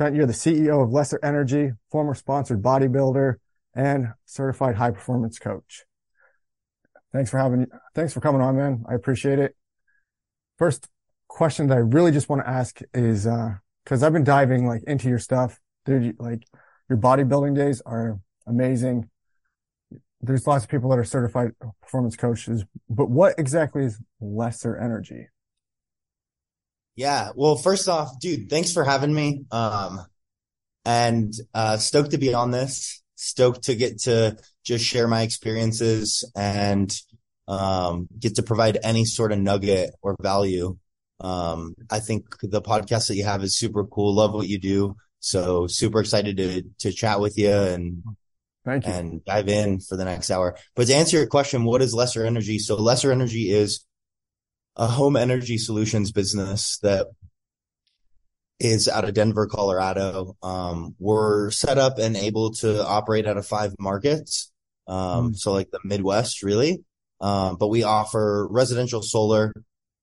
Trent, you're the CEO of Lessar Energy, former sponsored bodybuilder, and certified high performance coach. Thanks for having, thanks for coming on, man. I appreciate it. First question that I really just want to ask is, uh, cause I've been diving like into your stuff, dude, like your bodybuilding days are amazing. There's lots of people that are certified performance coaches, but what exactly is Lessar Energy? Yeah. Well, first off, dude, thanks for having me. Um, and, uh, stoked to be on this, stoked to get to just share my experiences and, um, get to provide any sort of nugget or value. Um, I think the podcast that you have is super cool. Love what you do. So super excited to, to chat with you and, Thank you. and dive in for the next hour. But to answer your question, what is Lessar Energy? So Lessar Energy is a home energy solutions business that is out of Denver, Colorado. Um, we're set up and able to operate out of five markets. Um, Mm. so like the Midwest really. Um, but we offer residential solar,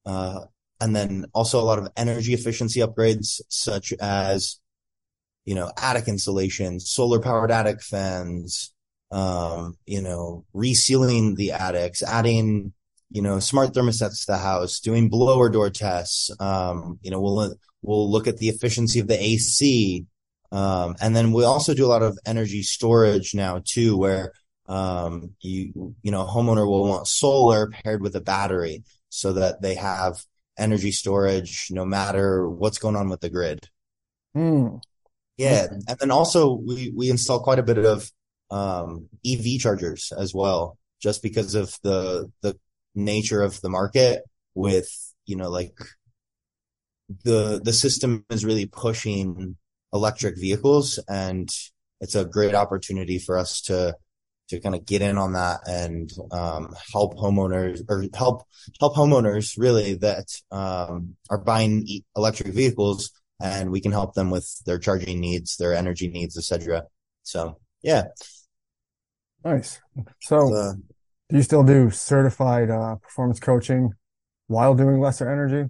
uh, and then also a lot of energy efficiency upgrades such as, you know, attic insulation, solar powered attic fans, um, you know, resealing the attics, adding, you know, smart thermostats to the house, doing blower door tests. Um, you know, we'll, we'll look at the efficiency of the AC. Um, and then we also do a lot of energy storage now too, where, um, you, you know, a homeowner will want solar paired with a battery so that they have energy storage no matter what's going on with the grid. Hmm. Yeah. And then also we, we install quite a bit of, um, EV chargers as well, just because of the, the nature of the market with, you know, like the, the system is really pushing electric vehicles and it's a great opportunity for us to, to kind of get in on that and, um, help homeowners or help, help homeowners really that, um, are buying e- electric vehicles and we can help them with their charging needs, their energy needs, etc. So yeah, Nice. So uh, do you still do certified, uh, performance coaching while doing Lessar Energy?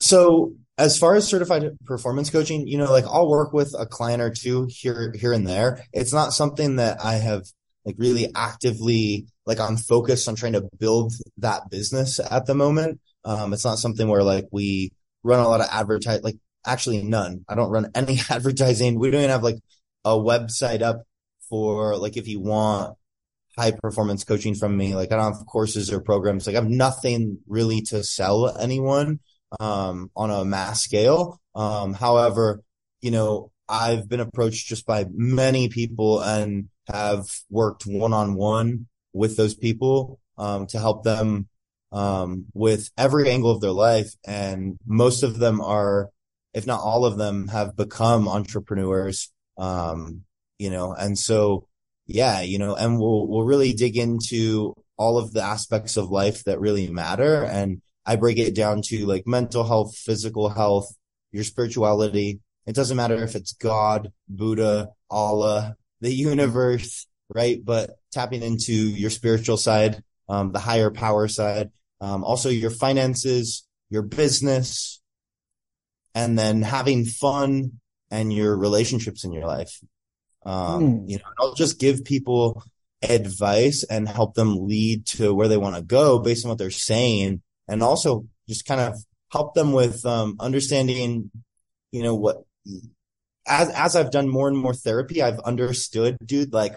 So as far as certified performance coaching, you know, like I'll work with a client or two here, here and there. It's not something that I have like really actively, like I'm focused on trying to build that business at the moment. Um, it's not something where like we run a lot of advertise, like actually none. I don't run any advertising. We don't even have like a website up for like if you want high performance coaching from me. Like I don't have courses or programs. Like I have nothing really to sell anyone um, on a mass scale. Um, however, you know, I've been approached just by many people and have worked one on one with those people, um, to help them, um, with every angle of their life. And most of them are, if not all of them have become entrepreneurs. Um, you know, and so, yeah, you know, and we'll, we'll really dig into all of the aspects of life that really matter. And I break it down to like mental health, physical health, your spirituality. It doesn't matter if it's God, Buddha, Allah, the universe, right? But tapping into your spiritual side, um, the higher power side, um, also your finances, your business, and then having fun and your relationships in your life. Um, Hmm. you know, I'll just give people advice and help them lead to where they want to go based on what they're saying. And also just kind of help them with, um, understanding, you know, what, as, as I've done more and more therapy, I've understood, dude, like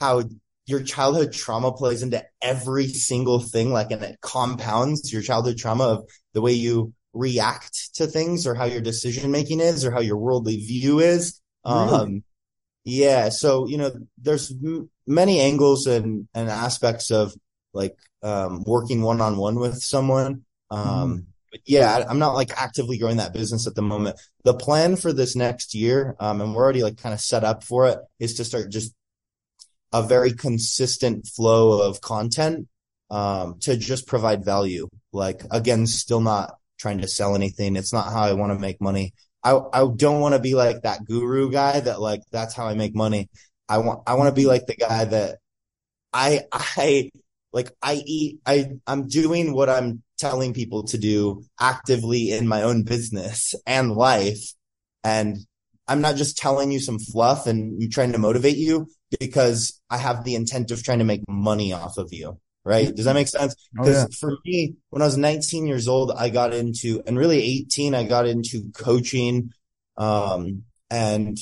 how your childhood trauma plays into every single thing, like, and it compounds your childhood trauma of the way you react to things or how your decision making is or how your worldly view is. Really? Um, yeah. So, you know, there's m- many angles and, and aspects of like, um, working one on one with someone. Um, but yeah, I'm not like actively growing that business at the moment. The plan for this next year, um, and we're already like kind of set up for it, is to start just a very consistent flow of content um, to just provide value. Like again, still not trying to sell anything. It's not how I want to make money. I I don't want to be like that guru guy that like that's how I make money. I want I want to be like the guy that I I like I eat I I'm doing what I'm telling people to do actively in my own business and life and I'm not just telling you some fluff and trying to motivate you because I have the intent of trying to make money off of you. Right. Does that make sense? Because oh, yeah. for me, when I was 19 years old, I got into, and really 18, I got into coaching, um, and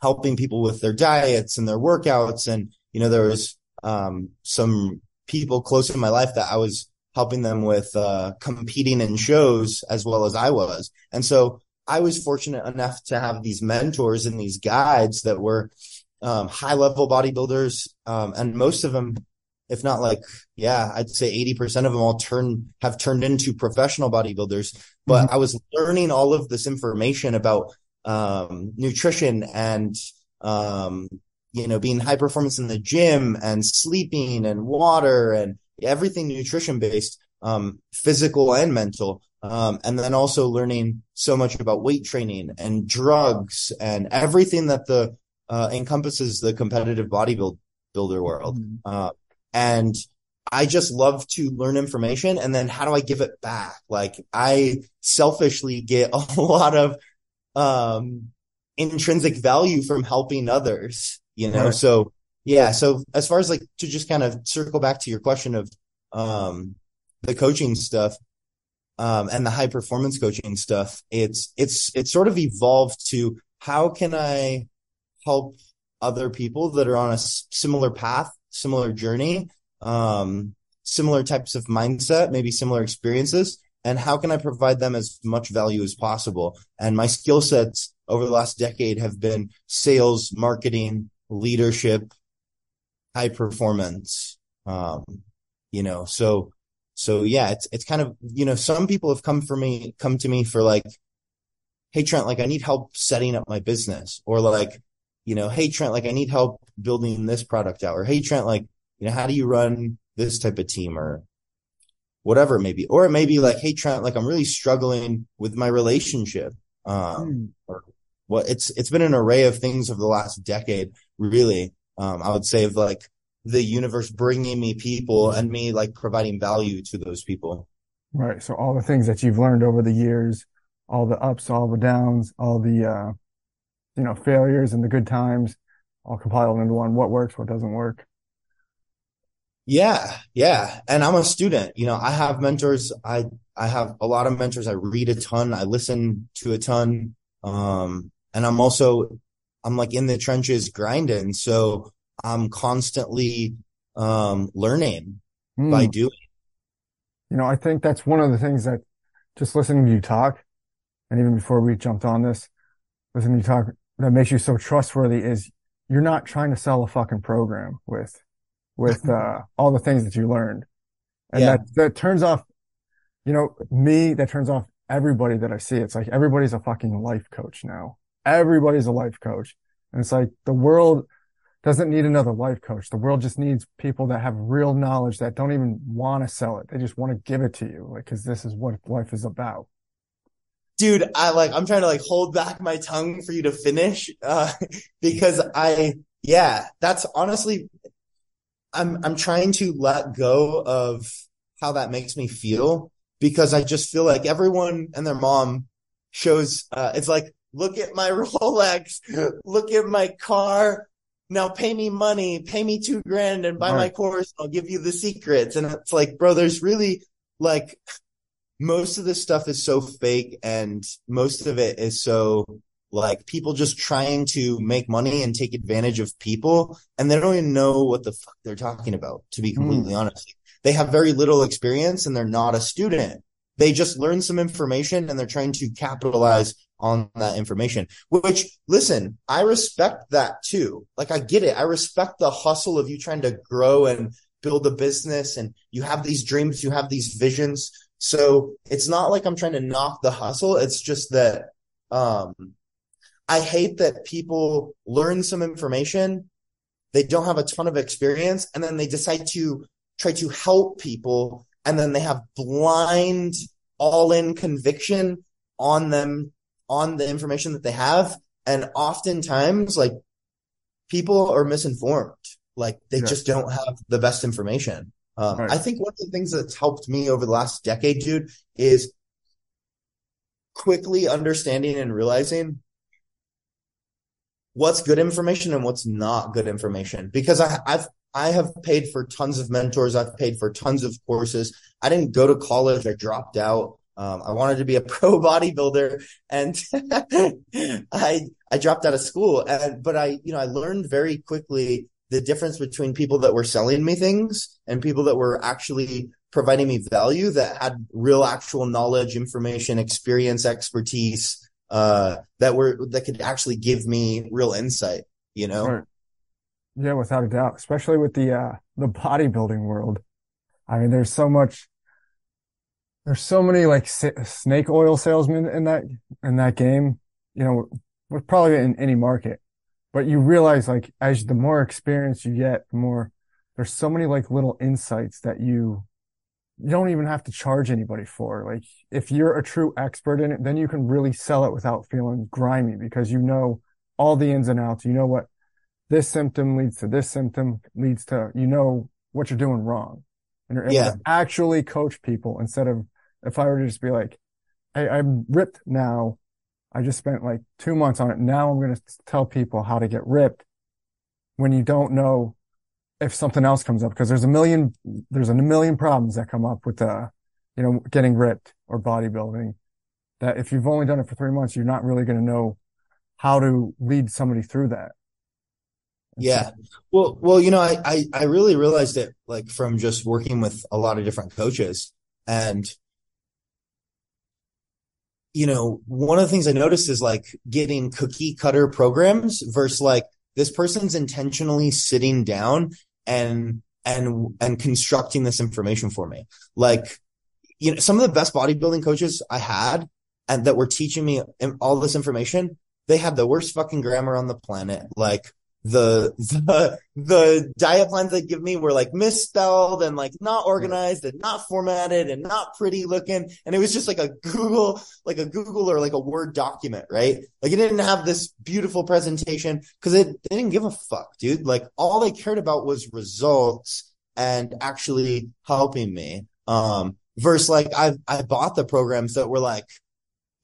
helping people with their diets and their workouts. And, you know, there was, um, some people close in my life that I was helping them with, uh, competing in shows as well as I was. And so I was fortunate enough to have these mentors and these guides that were, um, high level bodybuilders. Um, and most of them, if not like, yeah, I'd say 80% of them all turn, have turned into professional bodybuilders. But mm-hmm. I was learning all of this information about, um, nutrition and, um, you know, being high performance in the gym and sleeping and water and everything nutrition based, um, physical and mental. Um, and then also learning so much about weight training and drugs and everything that the uh, encompasses the competitive bodybuilder world. Mm-hmm. Uh, and I just love to learn information and then how do I give it back? Like I selfishly get a lot of, um, intrinsic value from helping others, you know? Right. So yeah. So as far as like to just kind of circle back to your question of, um, the coaching stuff, um, and the high performance coaching stuff, it's, it's, it's sort of evolved to how can I help other people that are on a similar path, similar journey, um, similar types of mindset, maybe similar experiences, and how can I provide them as much value as possible? And my skill sets over the last decade have been sales, marketing, leadership, high performance. Um, you know, so, so yeah, it's, it's kind of, you know, some people have come for me, come to me for like, Hey, Trent, like I need help setting up my business or like, you know, hey Trent, like I need help building this product out, or hey Trent, like, you know, how do you run this type of team or whatever it may be. Or it may be like, hey Trent, like I'm really struggling with my relationship. Um, hmm. or what it's it's been an array of things over the last decade, really. Um, I would say of like the universe bringing me people and me like providing value to those people. Right. So all the things that you've learned over the years, all the ups, all the downs, all the uh you know, failures and the good times all compiled into one. What works, what doesn't work. Yeah. Yeah. And I'm a student, you know, I have mentors. I, I have a lot of mentors. I read a ton. I listen to a ton. Um, and I'm also, I'm like in the trenches grinding. So I'm constantly, um, learning mm. by doing. You know, I think that's one of the things that just listening to you talk and even before we jumped on this, listening to you talk that makes you so trustworthy is you're not trying to sell a fucking program with, with, uh, all the things that you learned. And yeah. that, that turns off, you know, me, that turns off everybody that I see. It's like everybody's a fucking life coach now. Everybody's a life coach. And it's like the world doesn't need another life coach. The world just needs people that have real knowledge that don't even want to sell it. They just want to give it to you. Like, cause this is what life is about dude, I like, I'm trying to like hold back my tongue for you to finish, uh, because I, yeah, that's honestly, I'm, I'm trying to let go of how that makes me feel because I just feel like everyone and their mom shows, uh, it's like, look at my Rolex, look at my car. Now pay me money, pay me two grand and buy right. my course. I'll give you the secrets. And it's like, bro, there's really like, most of this stuff is so fake and most of it is so like people just trying to make money and take advantage of people and they don't even know what the fuck they're talking about to be completely mm. honest. They have very little experience and they're not a student. They just learn some information and they're trying to capitalize on that information which listen i respect that too. Like i get it. I respect the hustle of you trying to grow and build a business and you have these dreams you have these visions So it's not like I'm trying to knock the hustle. It's just that, um, I hate that people learn some information. They don't have a ton of experience and then they decide to try to help people. And then they have blind all in conviction on them, on the information that they have. And oftentimes like people are misinformed. Like they yeah. just don't have the best information. Um, right. I think one of the things that's helped me over the last decade, dude, is quickly understanding and realizing what's good information and what's not good information. Because I, I've I have paid for tons of mentors. I've paid for tons of courses. I didn't go to college. I dropped out. Um, I wanted to be a pro bodybuilder and I, I dropped out of school and, but I, you know, I learned very quickly the difference between people that were selling me things and people that were actually providing me value that had real actual knowledge, information, experience, expertise, uh, that were, that could actually give me real insight, you know? Right. Yeah, without a doubt, especially with the, uh, the bodybuilding world. I mean, there's so much, there's so many like snake oil salesmen in that, in that game, you know, probably in any market but you realize like as the more experience you get, the more there's so many like little insights that you you don't even have to charge anybody for. Like if you're a true expert in it, then you can really sell it without feeling grimy because you know all the ins and outs. You know what this symptom leads to this symptom leads to, you know what you're doing wrong. And you're able yeah. to actually coach people instead of if I were to just be like, Hey, I'm ripped now. I just spent like two months on it. Now I'm going to tell people how to get ripped when you don't know if something else comes up because there's a million, there's a million problems that come up with, uh, you know, getting ripped or bodybuilding that if you've only done it for three months, you're not really going to know how to lead somebody through that. Yeah. Well, well, you know, I, I, I really realized it like from just working with a lot of different coaches and you know, one of the things I noticed is like getting cookie cutter programs versus like this person's intentionally sitting down and and and constructing this information for me. Like, you know, some of the best bodybuilding coaches I had and that were teaching me all this information, they had the worst fucking grammar on the planet. Like the the the diet plans they give me were like misspelled and like not organized and not formatted and not pretty looking. And it was just like a google like a google or like a word document right? Like it didn't have this beautiful presentation because it they didn't give a fuck dude. Like all they cared about was results and actually helping me um versus like i i bought the programs that were like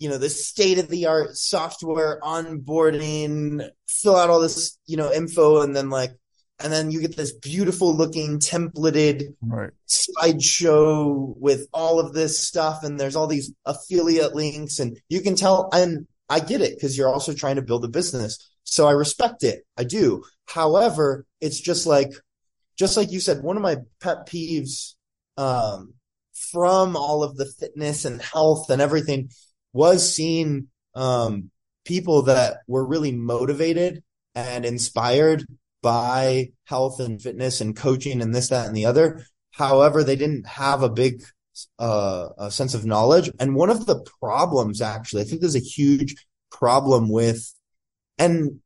you know, the state of the art software onboarding, fill out all this, you know, info and then like, and then you get this beautiful looking templated right. slideshow with all of this stuff. And there's all these affiliate links and you can tell, and I get it because you're also trying to build a business. So I respect it. I do. However, it's just like, just like you said, one of my pet peeves, um, from all of the fitness and health and everything was seeing um, people that were really motivated and inspired by health and fitness and coaching and this, that, and the other. However, they didn't have a big uh, a sense of knowledge. And one of the problems, actually, I think there's a huge problem with, and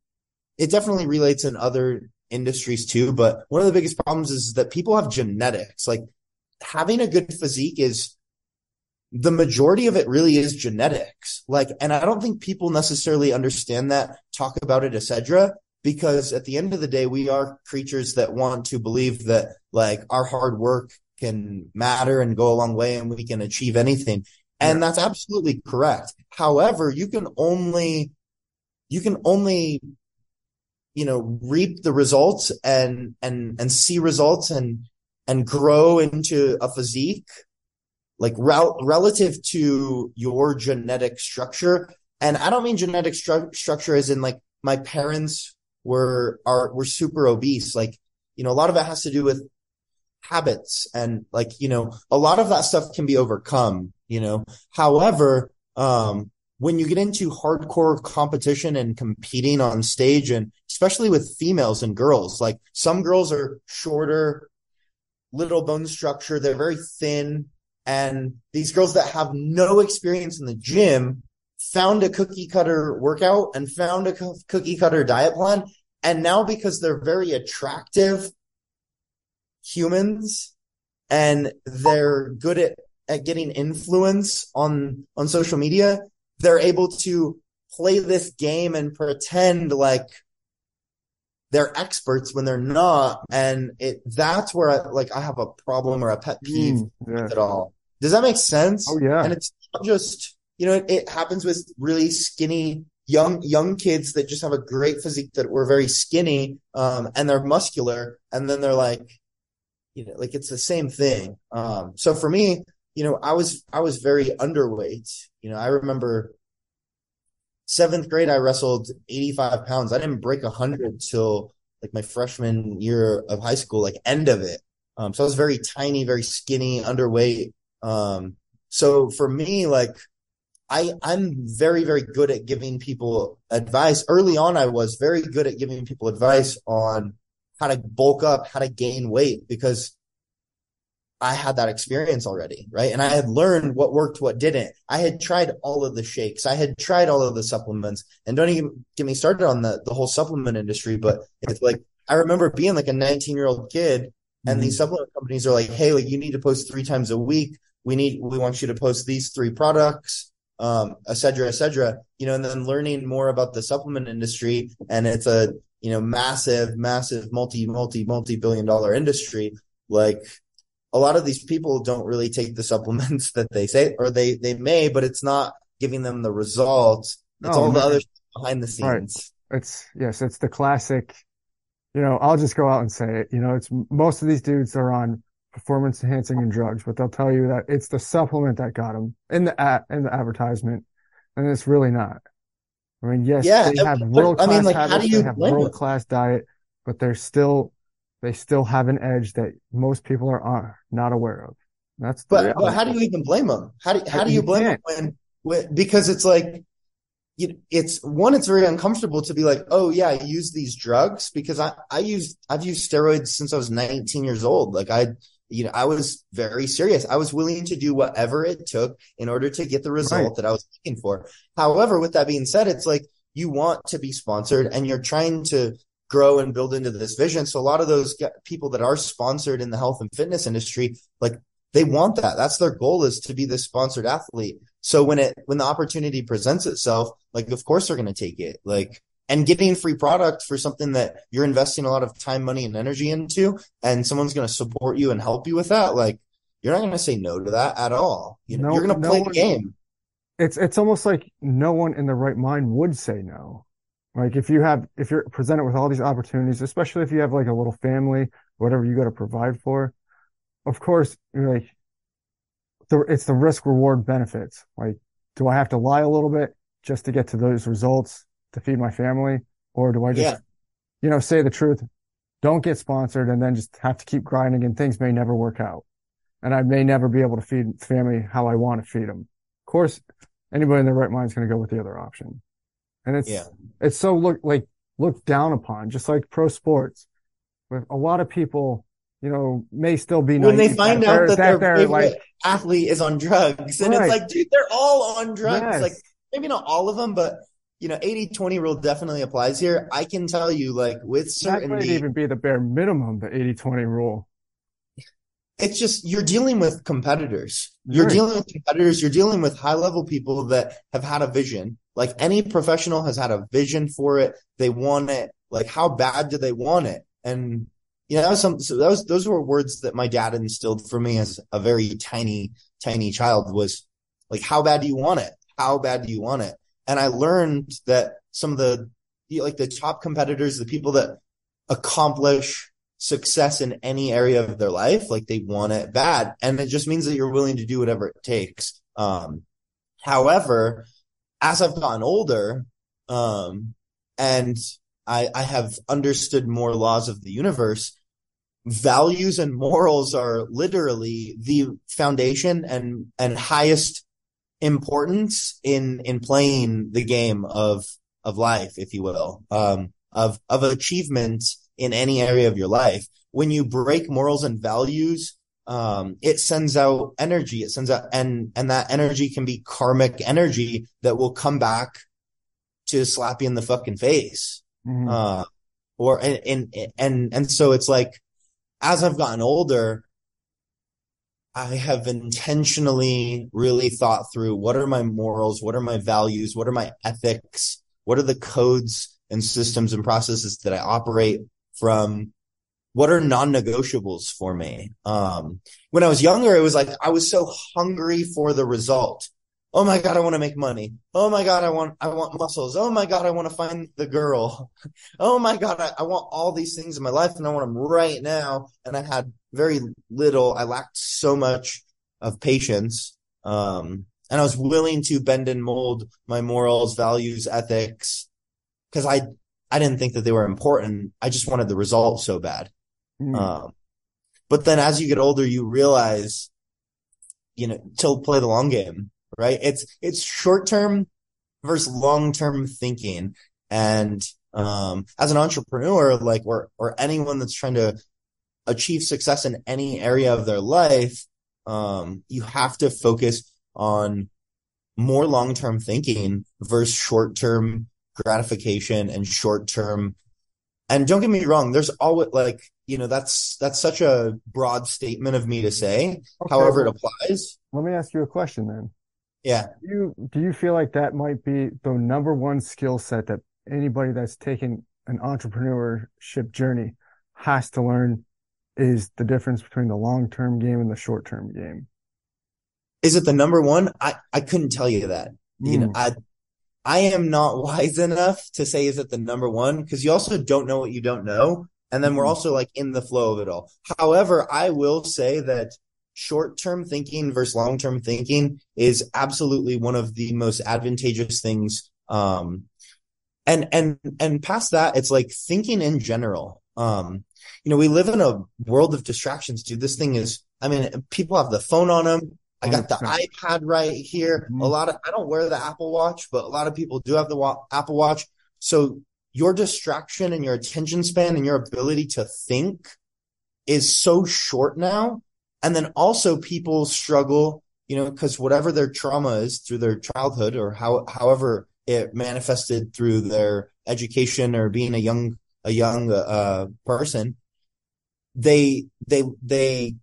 it definitely relates in other industries too. But one of the biggest problems is that people have genetics. Like having a good physique is the majority of it really is genetics. Like, and I don't think people necessarily understand that, talk about it, etc. Because at the end of the day, we are creatures that want to believe that like our hard work can matter and go a long way and we can achieve anything. And yeah. that's absolutely correct. However, you can only, you can only, you know, reap the results and, and, and see results and, and grow into a physique like rel- relative to your genetic structure. And I don't mean genetic stru- structure as in like my parents were, are, were super obese. Like, you know, a lot of it has to do with habits and like, you know, a lot of that stuff can be overcome, you know. However, um, when you get into hardcore competition and competing on stage and especially with females and girls, like some girls are shorter, little bone structure, they're very thin, And these girls that have no experience in the gym found a cookie cutter workout and found a cookie cutter diet plan. And now because they're very attractive humans and they're good at, at getting influence on, on social media, they're able to play this game and pretend like they're experts when they're not. And it, that's where I, like, I have a problem or a pet peeve mm, yeah. it all. Does that make sense? Oh, yeah. And it's not just, you know, it, it happens with really skinny young young kids that just have a great physique that were very skinny um, and they're muscular and then they're like you know like it's the same thing. Um, so for me you know i was i was very underweight. You know i remember seventh grade i wrestled 85 pounds. I didn't break 100 till like my freshman year of high school like end of it. Um, so i was very tiny very skinny underweight um, so for me like I, I'm very, very good at giving people advice. Early on, I was very good at giving people advice on how to bulk up, how to gain weight because I had that experience already, right? And I had learned what worked, what didn't. I had tried all of the shakes. I had tried all of the supplements and don't even get me started on the, the whole supplement industry. But it's like, I remember being like a 19 year old kid and mm-hmm. these supplement companies are like, Hey, like you need to post three times a week. We need, we want you to post these three products um, et cetera, et cetera, you know, and then learning more about the supplement industry. And it's a, you know, massive, massive multi, multi, multi billion dollar industry. Like a lot of these people don't really take the supplements that they say, or they, they may, but it's not giving them the results. It's oh, all the other behind the scenes. Right. It's, yes, it's the classic, you know, I'll just go out and say it, you know, it's most of these dudes are on performance enhancing and drugs, but they'll tell you that it's the supplement that got them in the ad, in the advertisement, and it's really not. I mean, yes, yeah, they have world class I mean, like, habits, they have world class diet, but they're still they still have an edge that most people are, are not aware of. That's but, but how do you even blame them? How do how do you, you blame them when, when because it's like it's one, it's very uncomfortable to be like, oh yeah, I use these drugs because I, I use, I've used steroids since I was 19 years old. Like I, you know, I was very serious. I was willing to do whatever it took in order to get the result right. that I was looking for. However, with that being said, it's like you want to be sponsored and you're trying to grow and build into this vision. So a lot of those people that are sponsored in the health and fitness industry, like they want that. That's their goal is to be the sponsored athlete. So when it, when the opportunity presents itself, like, of course they're going to take it. Like, and getting free product for something that you're investing a lot of time, money, and energy into, and someone's going to support you and help you with that, like you're not going to say no to that at all. You know, no, you're going to no play one, the game. It's it's almost like no one in the right mind would say no. Like if you have if you're presented with all these opportunities, especially if you have like a little family, whatever you got to provide for, of course, you're like the, it's the risk reward benefits. Like, do I have to lie a little bit just to get to those results? To feed my family? Or do I just, yeah. you know, say the truth, don't get sponsored and then just have to keep grinding and things may never work out. And I may never be able to feed family how I want to feed them. Of course, anybody in their right mind is going to go with the other option. And it's, yeah. it's so look like looked down upon, just like pro sports. With a lot of people, you know, may still be when they find out that, that their favorite like, athlete is on drugs, and right. it's like, dude, they're all on drugs. Yes. Like maybe not all of them, but you know, 80 20 rule definitely applies here. I can tell you, like, with certainty. That might even be the bare minimum, the 80 20 rule. It's just, you're dealing with competitors. You're right. dealing with competitors. You're dealing with high level people that have had a vision. Like, any professional has had a vision for it. They want it. Like, how bad do they want it? And, you know, that was some, so that was, those were words that my dad instilled for me as a very tiny, tiny child was like, how bad do you want it? How bad do you want it? And I learned that some of the, like the top competitors, the people that accomplish success in any area of their life, like they want it bad. And it just means that you're willing to do whatever it takes. Um, however, as I've gotten older, um, and I, I have understood more laws of the universe, values and morals are literally the foundation and, and highest importance in in playing the game of of life, if you will, um, of of achievement in any area of your life. When you break morals and values, um, it sends out energy. It sends out, and, and that energy can be karmic energy that will come back to slap you in the fucking face. Mhm. Uh, or, and, and, and, and so it's like, as I've gotten older, I have intentionally really thought through what are my morals? What are my values? What are my ethics? What are the codes and systems and processes that I operate from? What are non-negotiables for me? Um, when I was younger, it was like I was so hungry for the result. Oh my God, I want to make money. Oh my God, I want, I want muscles. Oh my God, I want to find the girl. Oh my God, I, I want all these things in my life and I want them right now. And I had very little. I lacked so much of patience. Um, and I was willing to bend and mold my morals, values, ethics, because I, I didn't think that they were important. I just wanted the result so bad. Mm. Um, but then as you get older, you realize, you know, to play the long game, right? It's, it's short term versus long term thinking. And, um, as an entrepreneur, like, or, or anyone that's trying to achieve success in any area of their life, um, you have to focus on more long term thinking versus short term gratification and short term. And don't get me wrong, there's always like, you know, that's, that's such a broad statement of me to say. Okay, However, it applies. let me ask you a question then. Yeah. Do you do you feel like that might be the number one skill set that anybody that's taking an entrepreneurship journey has to learn is the difference between the long-term game and the short-term game? Is it the number one? I, I couldn't tell you that. You know, Mm. I, I am not wise enough to say is it the number one because you also don't know what you don't know. And then we're Mhm. also like in the flow of it all. However, I will say that short term thinking versus long term thinking is absolutely one of the most advantageous things. Um, and, and, and past that, it's like thinking in general. Um, you know, we live in a world of distractions, dude. This thing is, I mean, people have the phone on them. I got the 100%. iPad right here. A lot of, I don't wear the Apple Watch, but a lot of people do have the wa- Apple Watch. So your distraction and your attention span and your ability to think is so short now. And then also people struggle, you know, because whatever their trauma is through their childhood or how, however it manifested through their education or being a young, a young, uh, person, they, they, they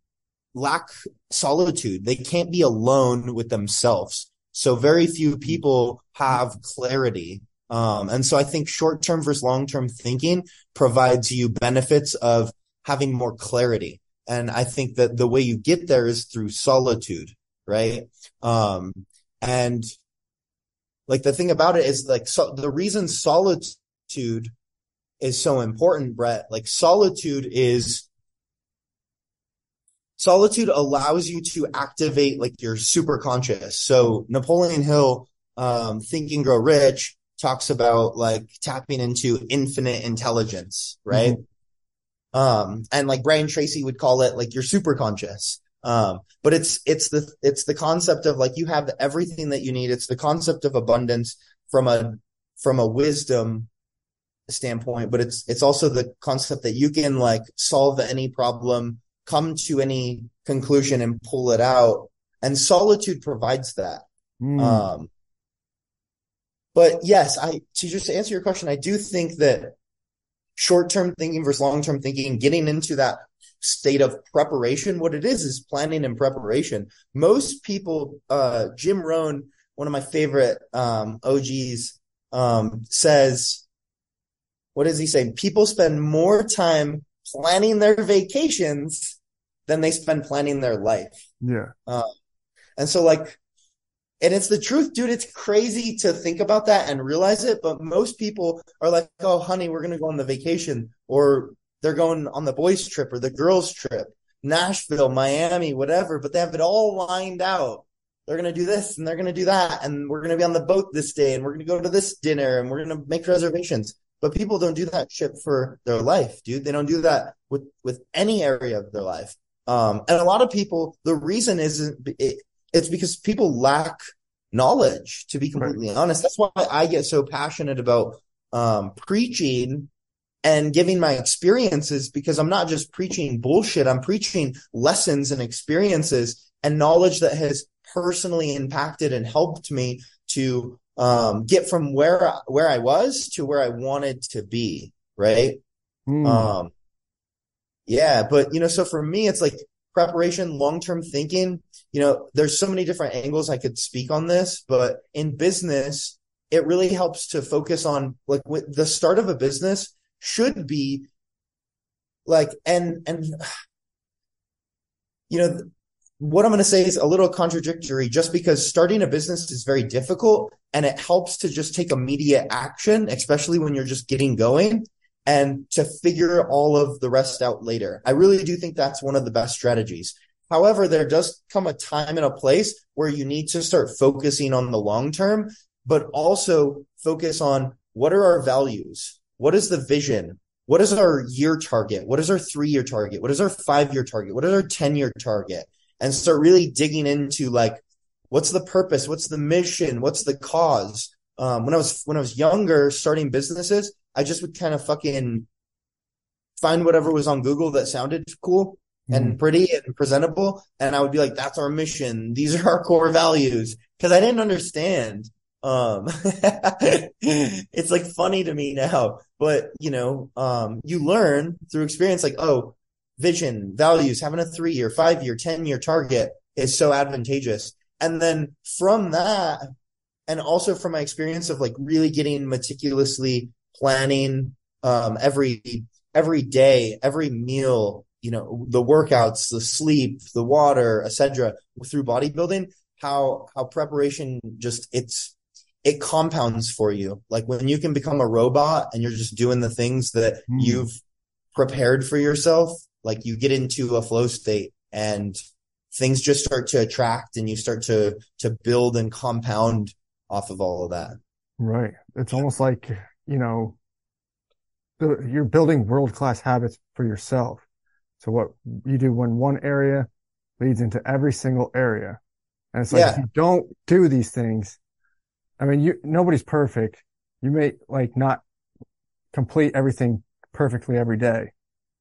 lack solitude. They can't be alone with themselves. So very few people have clarity. Um, and so I think short term versus long term thinking provides you benefits of having more clarity. And I think that the way you get there is through solitude, right? Um, and like the thing about it is like, so the reason solitude is so important, Brett, like solitude is solitude allows you to activate like your super conscious. So Napoleon Hill, um, Think and Grow Rich talks about like tapping into infinite intelligence, right? Um, and like Brian Tracy would call it like your super conscious. Um, but it's, it's the, it's the concept of like you have everything that you need. It's the concept of abundance from a, from a wisdom standpoint, but it's, it's also the concept that you can like solve any problem, come to any conclusion and pull it out. And solitude provides that. Mm. Um, but yes, I, to just answer your question, I do think that short-term thinking versus long-term thinking, getting into that state of preparation, what it is, is planning and preparation. Most people, uh, Jim Rohn, one of my favorite, um, OGs, um, says, what does he say? People spend more time planning their vacations than they spend planning their life. Yeah. And so like, and it's the truth, dude. It's crazy to think about that and realize it. But most people are like, Oh, honey, we're going to go on the vacation or they're going on the boys trip or the girls trip, Nashville, Miami, whatever, but they have it all lined out. They're going to do this and they're going to do that. And we're going to be on the boat this day and we're going to go to this dinner and we're going to make reservations. But people don't do that shit for their life, dude. They don't do that with, with any area of their life. Um, and a lot of people, the reason is it, it's because people lack knowledge, to be completely honest. That's why I get so passionate about, um, preaching and giving my experiences because I'm not just preaching bullshit. I'm preaching lessons and experiences and knowledge that has personally impacted and helped me to um, get from where where I was to where I wanted to be. Right. Mm. Um, yeah, but you know, so for me, it's like preparation, long term thinking. You know, there's so many different angles I could speak on this, but in business, it really helps to focus on like the start of a business should be like and and you know what I'm going to say is a little contradictory just because starting a business is very difficult and it helps to just take immediate action, especially when you're just getting going and to figure all of the rest out later. I really do think that's one of the best strategies. However, there does come a time and a place where you need to start focusing on the long term, but also focus on what are our values? What is the vision? What is our year target? What is our three year target? What is our five year target? What is our 10 year target? And start really digging into like, what's the purpose? What's the mission? What's the cause? Um, when I was, when I was younger, starting businesses, I just would kind of fucking find whatever was on Google that sounded cool and mm-hmm. pretty and presentable. And I would be like, that's our mission. These are our core values. Cause I didn't understand. Um, it's like funny to me now, but you know, um, you learn through experience, like, oh, vision, values, having a three year, five year, 10 year target is so advantageous. And then from that, and also from my experience of like really getting meticulously planning um, every every day, every meal, you know, the workouts, the sleep, the water, etc. through bodybuilding, how how preparation just it's it compounds for you. Like when you can become a robot and you're just doing the things that mm. you've prepared for yourself, like you get into a flow state and things just start to attract and you start to to build and compound off of all of that. Right. It's almost like you know, you're building world class habits for yourself. So what you do when one area leads into every single area. And it's like, yeah. if you don't do these things, I mean, you, nobody's perfect. You may like not complete everything perfectly every day,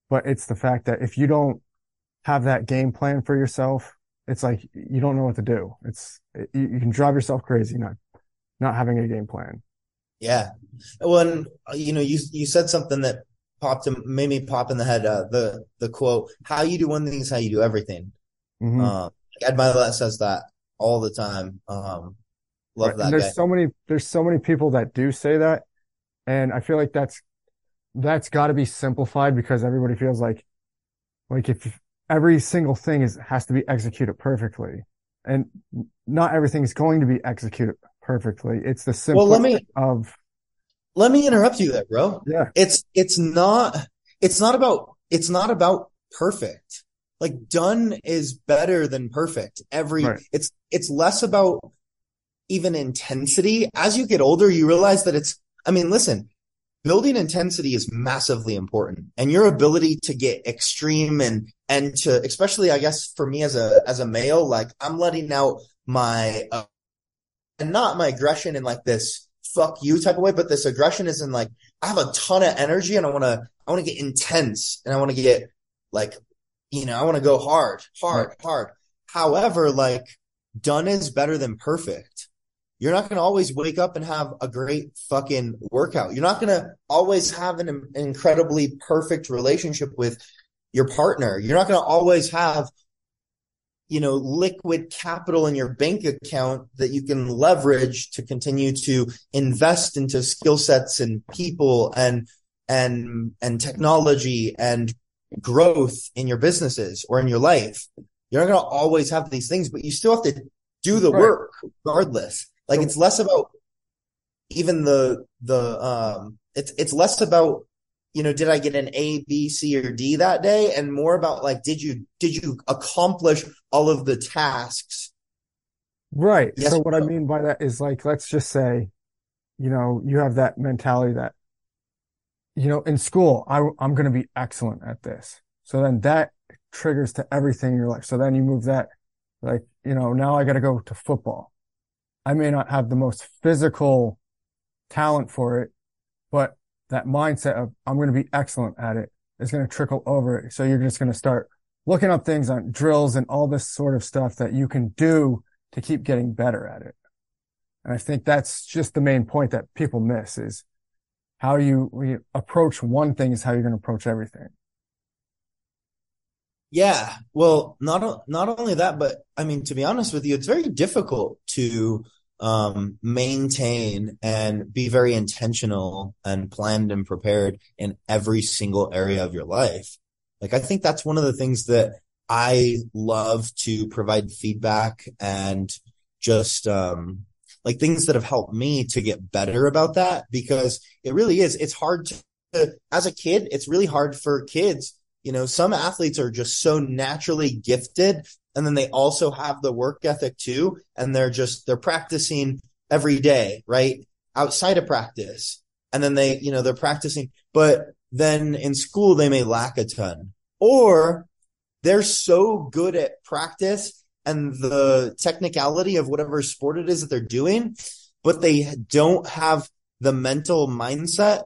but it's the fact that if you don't have that game plan for yourself, it's like you don't know what to do. It's, you, you can drive yourself crazy not, not having a game plan. Yeah. When you know, you you said something that popped made me pop in the head. Uh, the the quote: "How you do one thing is how you do everything." Mm-hmm. Um, Ed Mylett says that all the time. Um, love right. that. And there's guy. so many. There's so many people that do say that, and I feel like that's that's got to be simplified because everybody feels like like if every single thing is has to be executed perfectly, and not everything is going to be executed perfectly. It's the simple well, let me, of let me interrupt you there, bro. Yeah. It's it's not it's not about it's not about perfect. Like done is better than perfect. Every right. it's it's less about even intensity. As you get older, you realize that it's I mean, listen, building intensity is massively important and your ability to get extreme and and to especially i guess for me as a as a male like i'm letting out my uh, and not my aggression in like this fuck you type of way, but this aggression is in like I have a ton of energy and I want to I want to get intense and I want to get like you know I want to go hard, hard, right. hard. However, like done is better than perfect. You're not going to always wake up and have a great fucking workout. You're not going to always have an incredibly perfect relationship with your partner. You're not going to always have you know, liquid capital in your bank account that you can leverage to continue to invest into skill sets and people and, and, and technology and growth in your businesses or in your life. You're not going to always have these things, but you still have to do the right. work regardless. Like it's less about even the, the, um, it's, it's less about you know, did I get an A, B, C, or D that day? And more about like, did you, did you accomplish all of the tasks? Right. Yes, so what I mean by that is like, let's just say, you know, you have that mentality that, you know, in school, I, I'm going to be excellent at this. So then that triggers to everything in your life. So then you move that, like, you know, now I got to go to football. I may not have the most physical talent for it, but that mindset of I'm going to be excellent at it is going to trickle over. So you're just going to start looking up things on drills and all this sort of stuff that you can do to keep getting better at it. And I think that's just the main point that people miss is how you, you approach one thing is how you're going to approach everything. Yeah. Well, not, not only that, but I mean, to be honest with you, it's very difficult to, um, maintain and be very intentional and planned and prepared in every single area of your life. Like, I think that's one of the things that I love to provide feedback and just, um, like things that have helped me to get better about that because it really is. It's hard to, as a kid, it's really hard for kids. You know, some athletes are just so naturally gifted and then they also have the work ethic too. And they're just, they're practicing every day, right? Outside of practice. And then they, you know, they're practicing, but then in school, they may lack a ton or they're so good at practice and the technicality of whatever sport it is that they're doing, but they don't have the mental mindset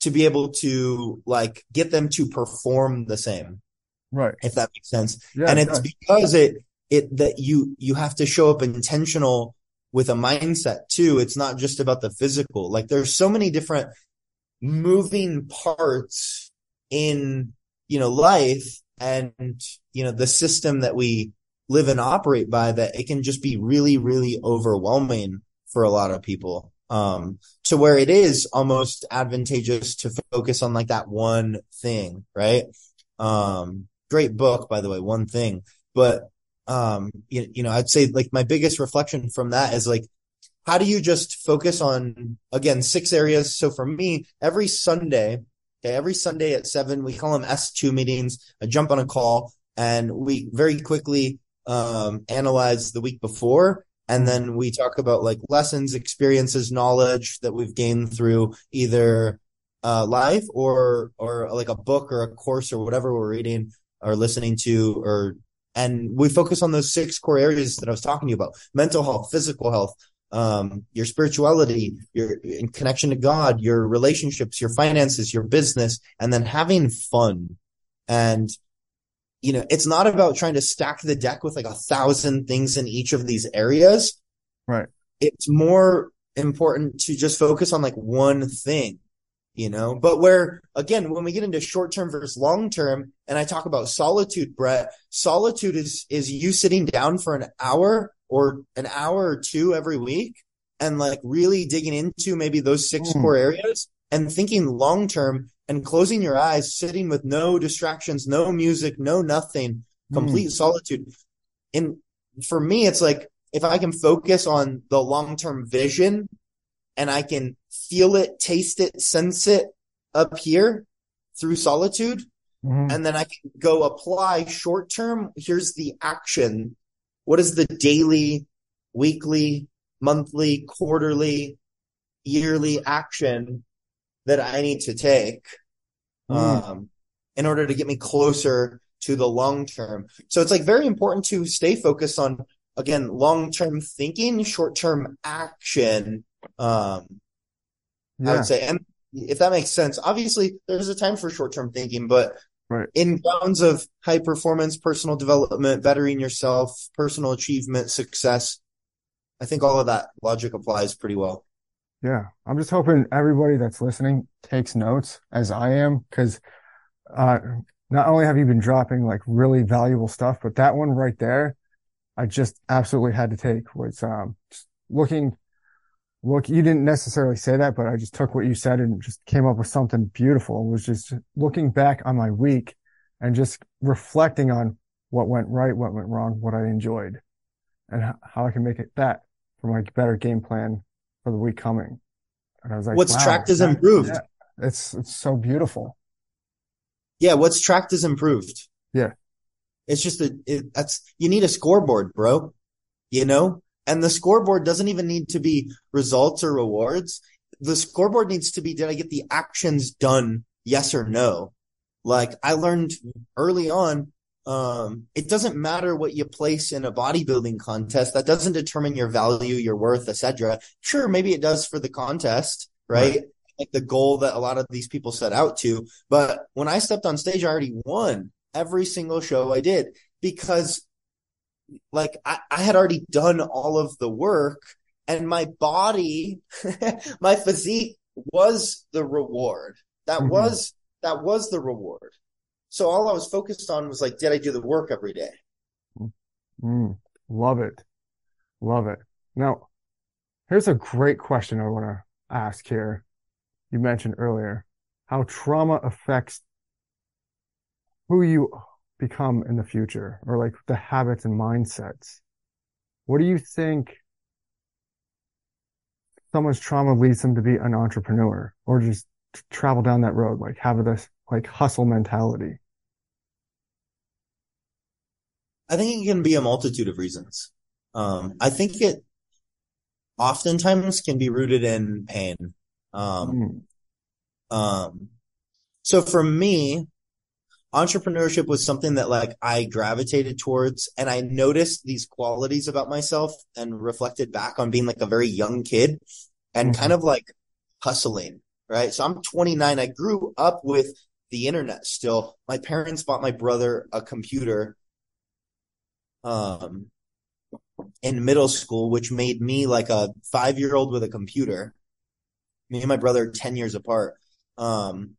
to be able to like get them to perform the same. Right. If that makes sense. Yeah, and it's does. because it, it, that you, you have to show up intentional with a mindset too. It's not just about the physical. Like there's so many different moving parts in, you know, life and, you know, the system that we live and operate by that it can just be really, really overwhelming for a lot of people. Um, to where it is almost advantageous to focus on like that one thing, right? Um, great book, by the way, one thing, but, um, you, you know, I'd say like my biggest reflection from that is like, how do you just focus on again, six areas? So for me, every Sunday, okay, every Sunday at seven, we call them S2 meetings. I jump on a call and we very quickly um, analyze the week before. And then we talk about like lessons, experiences, knowledge that we've gained through either uh, life or, or like a book or a course or whatever we're reading or listening to or, and we focus on those six core areas that I was talking to you about mental health, physical health, um, your spirituality, your in connection to God, your relationships, your finances, your business, and then having fun. And you know, it's not about trying to stack the deck with like a thousand things in each of these areas. Right. It's more important to just focus on like one thing, you know, but where again, when we get into short term versus long term, and I talk about solitude, Brett, solitude is, is you sitting down for an hour or an hour or two every week and like really digging into maybe those six Mm. core areas and thinking long term and closing your eyes, sitting with no distractions, no music, no nothing, complete solitude. And for me, it's like if I can focus on the long term vision and I can feel it, taste it, sense it up here through solitude, Mhm. and then I can go apply short term. Here's the action. What is the daily, weekly, monthly, quarterly, yearly action that I need to take Mm. um, in order to get me closer to the long term? So it's like very important to stay focused on again long term thinking, short term action. Um, I would say, and if that makes sense, obviously there's a time for short term thinking, but Right. in grounds of high performance, personal development, bettering yourself, personal achievement, success, I think all of that logic applies pretty well. Yeah. I'm just hoping everybody that's listening takes notes as I am, because uh, not only have you been dropping like really valuable stuff, but that one right there, I just absolutely had to take was um looking look you didn't necessarily say that, but I just took what you said and just came up with something beautiful. It was just looking back on my week and just reflecting on what went right, what went wrong, what I enjoyed, and how, I can make it that for my better game plan for the week coming. And I was like, What's wow, tracked is that- improved. yeah, it's it's so beautiful. Yeah, what's tracked is improved. Yeah. It's just a, it, that's, you need a scoreboard, bro. You know? And the scoreboard doesn't even need to be results or rewards. The scoreboard needs to be, did I get the actions done? Yes or no? Like I learned early on, um, it doesn't matter what you place in a bodybuilding contest. That doesn't determine your value, your worth, etc. Sure, maybe it does for the contest, right? like the goal that a lot of these people set out to. But when I stepped on stage, I already won every single show I did because like I, I had already done all of the work and my body, my physique was the reward. That mm-hmm. was, that was the reward. So all I was focused on was like, did I do the work every day? Mm, love it. Love it. Now, here's a great question I want to ask here. You mentioned earlier how trauma affects who you become in the future or like the habits and mindsets. What do you think someone's trauma leads them to be an entrepreneur or just travel down that road, like have this like hustle mentality? I think it can be a multitude of reasons. Um, I think it oftentimes can be rooted in pain. Um, mm. um, so for me, entrepreneurship was something that like I gravitated towards and I noticed these qualities about myself and reflected back on being like a very young kid and mm-hmm. kind of like hustling, right? So I'm 29. I grew up with the internet still. My parents bought my brother a computer um in middle school, which made me like a five year old with a computer. Me and my brother 10 years apart. Um,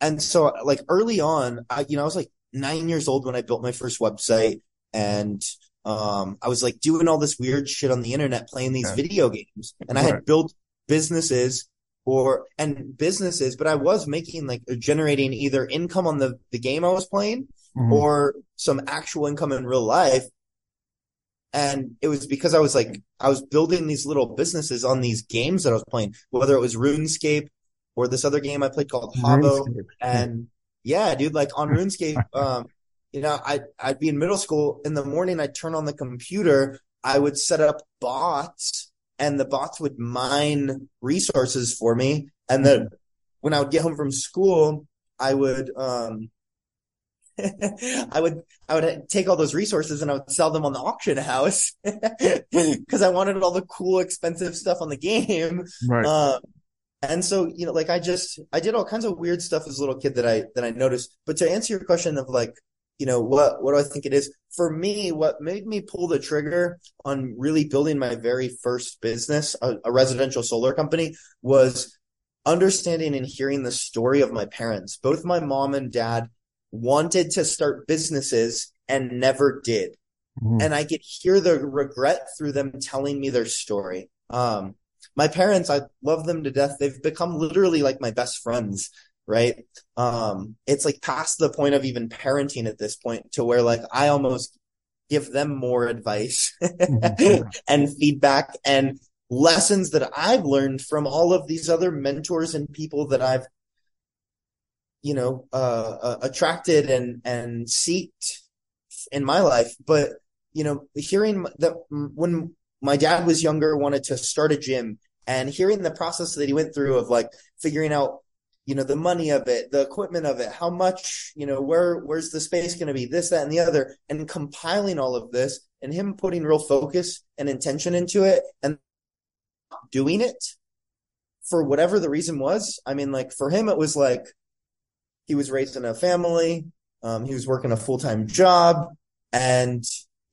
and so like early on, I, you know, I was like nine years old when I built my first website and, um, I was like doing all this weird shit on the internet, playing these video games and I had built businesses or, and businesses, but I was making like generating either income on the, the game I was playing mm-hmm. or some actual income in real life. And it was because I was like, I was building these little businesses on these games that I was playing, whether it was RuneScape or this other game I played called Habbo. And yeah, dude, like on RuneScape, um, you know, I'd, I'd be in middle school in the morning. I'd turn on the computer. I would set up bots and the bots would mine resources for me. And then when I would get home from school, I would, um, I would I would take all those resources and I would sell them on the auction house because I wanted all the cool expensive stuff on the game. Right. Uh, and so, you know, like I just, I did all kinds of weird stuff as a little kid that I, that I noticed. But to answer your question of like, you know, what, what do I think it is? For me, what made me pull the trigger on really building my very first business, a, a residential solar company was understanding and hearing the story of my parents. Both my mom and dad wanted to start businesses and never did. Mm-hmm. And I could hear the regret through them telling me their story. Um, my parents, I love them to death. They've become literally like my best friends, right? Um, it's like past the point of even parenting at this point to where like I almost give them more advice and feedback and lessons that I've learned from all of these other mentors and people that I've, you know, uh, uh, attracted and, and seeked in my life. But, you know, hearing that when my dad was younger, wanted to start a gym and hearing the process that he went through of like figuring out you know the money of it the equipment of it how much you know where where's the space going to be this that and the other and compiling all of this and him putting real focus and intention into it and doing it for whatever the reason was i mean like for him it was like he was raised in a family um, he was working a full-time job and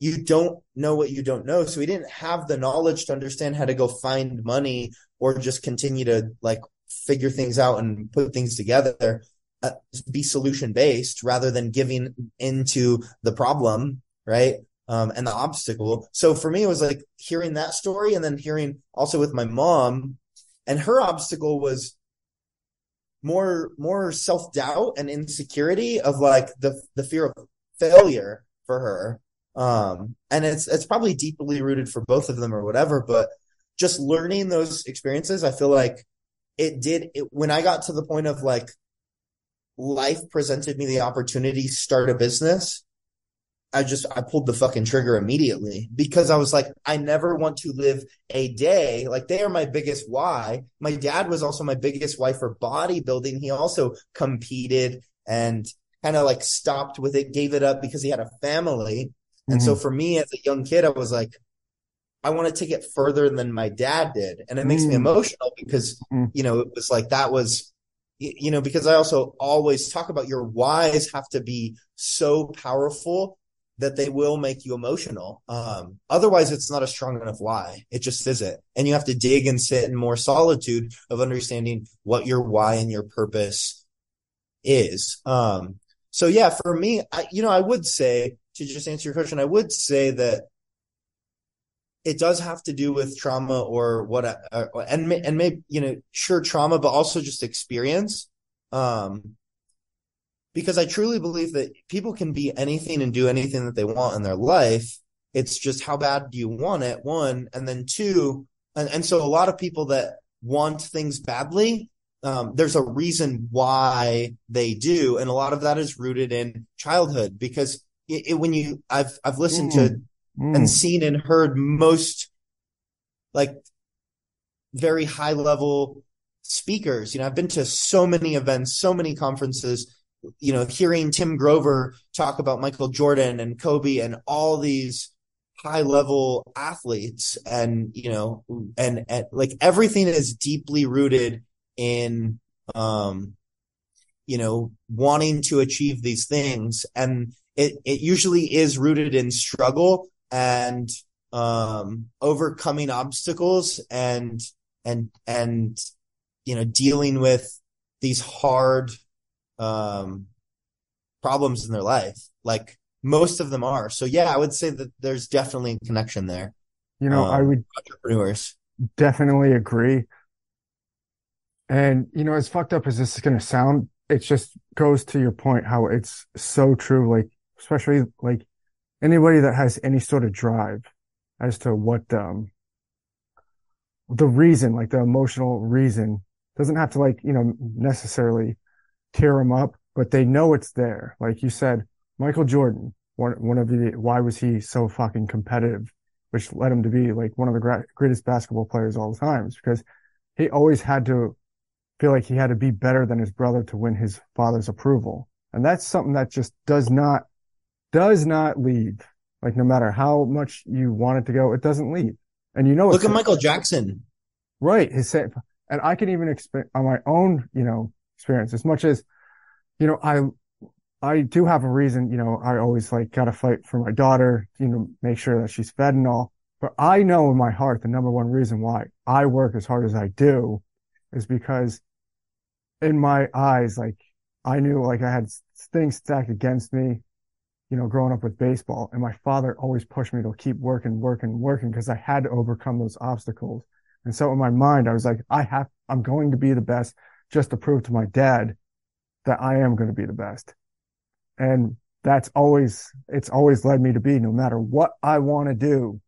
you don't know what you don't know. So he didn't have the knowledge to understand how to go find money or just continue to like figure things out and put things together, uh, be solution based rather than giving into the problem, right? Um, and the obstacle. So for me, it was like hearing that story and then hearing also with my mom and her obstacle was more, more self doubt and insecurity of like the, the fear of failure for her um, and it's, it's probably deeply rooted for both of them or whatever, but just learning those experiences, I feel like it did, it, when I got to the point of like life presented me the opportunity to start a business, I just, I pulled the fucking trigger immediately because I was like, I never want to live a day. Like they are my biggest why. My dad was also my biggest why for bodybuilding. He also competed and kind of like stopped with it, gave it up because he had a family. And mm-hmm. so for me as a young kid, I was like, I want to take it further than my dad did. And it makes mm. me emotional because, mm. you know, it was like that was, you know, because I also always talk about your whys have to be so powerful that they will make you emotional. Um, otherwise it's not a strong enough why. It just isn't. And you have to dig and sit in more solitude of understanding what your why and your purpose is. Um, so yeah, for me, I, you know, I would say to just answer your question, I would say that it does have to do with trauma or what, uh, and, and maybe, you know, sure trauma, but also just experience. Um, because I truly believe that people can be anything and do anything that they want in their life. It's just how bad do you want it? One. And then two. And, and so a lot of people that want things badly, um, there's a reason why they do. And a lot of that is rooted in childhood because it, it, when you, I've, I've listened mm. to mm. and seen and heard most like very high level speakers. You know, I've been to so many events, so many conferences, you know, hearing Tim Grover talk about Michael Jordan and Kobe and all these high level athletes and, you know, and, and like everything is deeply rooted in, um, you know, wanting to achieve these things. And it, it usually is rooted in struggle and, um, overcoming obstacles and, and, and, you know, dealing with these hard, um, problems in their life. Like most of them are. So yeah, I would say that there's definitely a connection there. You know, um, I would entrepreneurs definitely agree. And you know, as fucked up as this is going to sound, it just goes to your point how it's so true. Like, especially like anybody that has any sort of drive as to what, um, the reason, like the emotional reason doesn't have to like, you know, necessarily tear them up, but they know it's there. Like you said, Michael Jordan, one, one of the, why was he so fucking competitive, which led him to be like one of the gra- greatest basketball players all the times because he always had to feel like he had to be better than his brother to win his father's approval. And that's something that just does not, does not leave. Like no matter how much you want it to go, it doesn't leave. And you know, look at Michael Jackson. Right. His, and I can even expect on my own, you know, experience as much as, you know, I, I do have a reason, you know, I always like got to fight for my daughter, you know, make sure that she's fed and all. But I know in my heart, the number one reason why I work as hard as I do is because in my eyes, like I knew like I had things stacked against me, you know, growing up with baseball and my father always pushed me to keep working, working, working because I had to overcome those obstacles. And so in my mind, I was like, I have, I'm going to be the best just to prove to my dad that I am going to be the best. And that's always, it's always led me to be no matter what I want to do,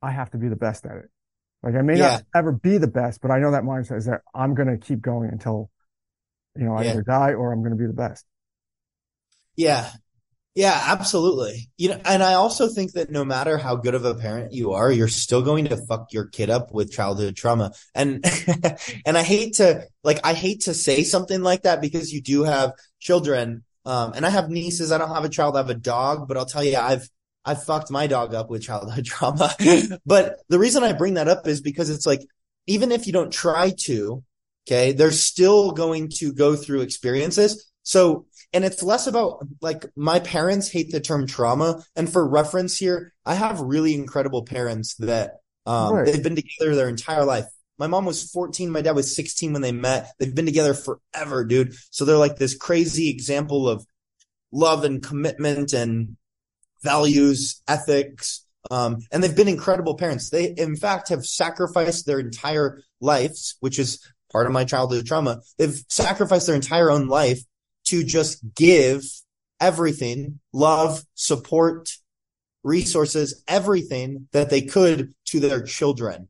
I have to be the best at it. Like I may yeah. not ever be the best, but I know that mindset is that I'm going to keep going until, you know, I yeah. either die or I'm going to be the best. Yeah. Yeah, absolutely. You know, and I also think that no matter how good of a parent you are, you're still going to fuck your kid up with childhood trauma. And, and I hate to, like, I hate to say something like that because you do have children. Um, and I have nieces. I don't have a child. I have a dog, but I'll tell you, I've, I've fucked my dog up with childhood trauma. but the reason I bring that up is because it's like, even if you don't try to, okay, they're still going to go through experiences. So and it's less about like my parents hate the term trauma. And for reference here, I have really incredible parents that um, right. they've been together their entire life. My mom was 14. My dad was 16 when they met. They've been together forever, dude. So they're like this crazy example of love and commitment and values, ethics. Um, and they've been incredible parents. They, in fact, have sacrificed their entire lives, which is part of my childhood trauma. They've sacrificed their entire own life to just give everything, love, support, resources, everything that they could to their children.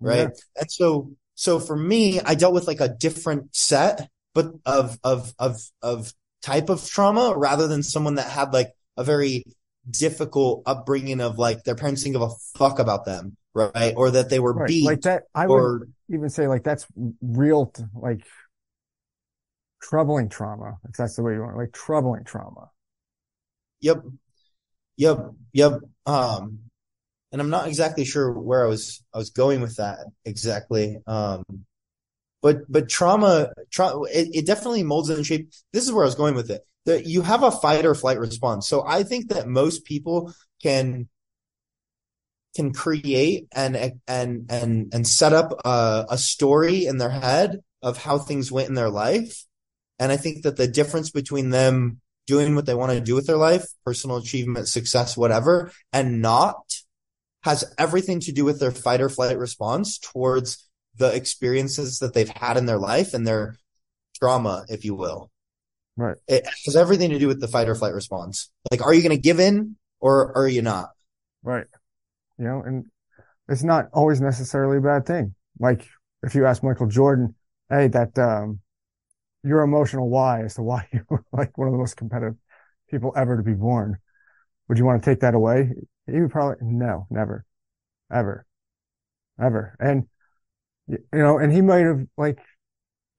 Right. Yeah. And so, so for me, I dealt with like a different set, but of, of, of, of type of trauma rather than someone that had like a very difficult upbringing of like their parents didn't give a fuck about them. Right. Or that they were right. beat. Like that. I or, would even say like that's real, like troubling trauma, if that's the way you want, like troubling trauma. Yep. Yep. Yep. Um, and I'm not exactly sure where I was I was going with that exactly. Um, but but trauma, trauma it, it definitely molds and shape. This is where I was going with it. That you have a fight or flight response. So I think that most people can can create and and and and set up a, a story in their head of how things went in their life. And I think that the difference between them doing what they want to do with their life, personal achievement, success, whatever, and not has everything to do with their fight or flight response towards the experiences that they've had in their life and their trauma, if you will. Right. It has everything to do with the fight or flight response. Like, are you going to give in or are you not? Right. You know, and it's not always necessarily a bad thing. Like if you ask Michael Jordan, hey, that, um, your emotional why as to why you're like one of the most competitive people ever to be born. Would you want to take that away? He would probably, no, never, ever, ever. And, you know, and he might have like,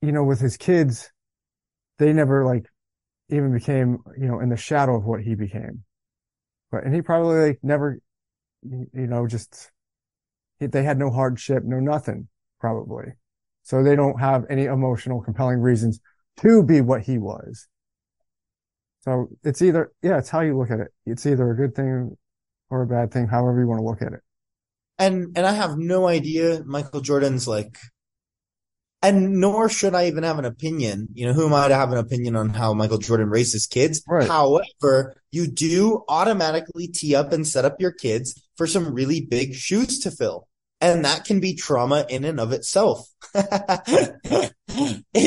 you know, with his kids, they never like even became, you know, in the shadow of what he became. But, and he probably like never, you know, just, they had no hardship, no nothing, probably. So they don't have any emotional compelling reasons to be what he was. So it's either, yeah, it's how you look at it. It's either a good thing or a bad thing, however you want to look at it. And, and I have no idea Michael Jordan's like, and nor should I even have an opinion. You know, who am I to have an opinion on how Michael Jordan raises kids? Right. However, you do automatically tee up and set up your kids for some really big shoes to fill. And that can be trauma in and of itself. it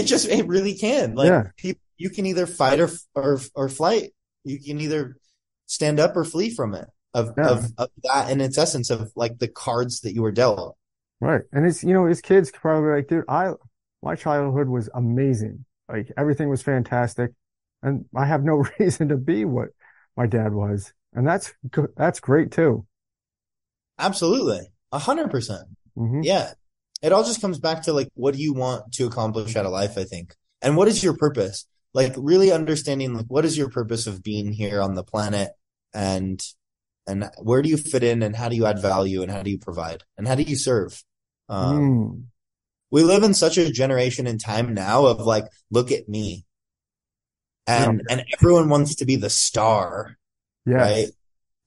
just, it really can. Like Yeah. people, you can either fight or, or, or flight. You can either stand up or flee from it of, Yeah. of, of that in its essence of like the cards that you were dealt. Right. And it's, you know, his kids probably like, dude, I, my childhood was amazing. Like everything was fantastic. And I have no reason to be what my dad was. And that's, that's great too. Absolutely. A hundred percent. hmm Yeah. It all just comes back to like, what do you want to accomplish out of life? I think. And what is your purpose? Like really understanding like, what is your purpose of being here on the planet and, and where do you fit in and how do you add value and how do you provide and how do you serve? Um, Mm. we live in such a generation in time now of like, look at me. And, and everyone wants to be the star. Yes. right?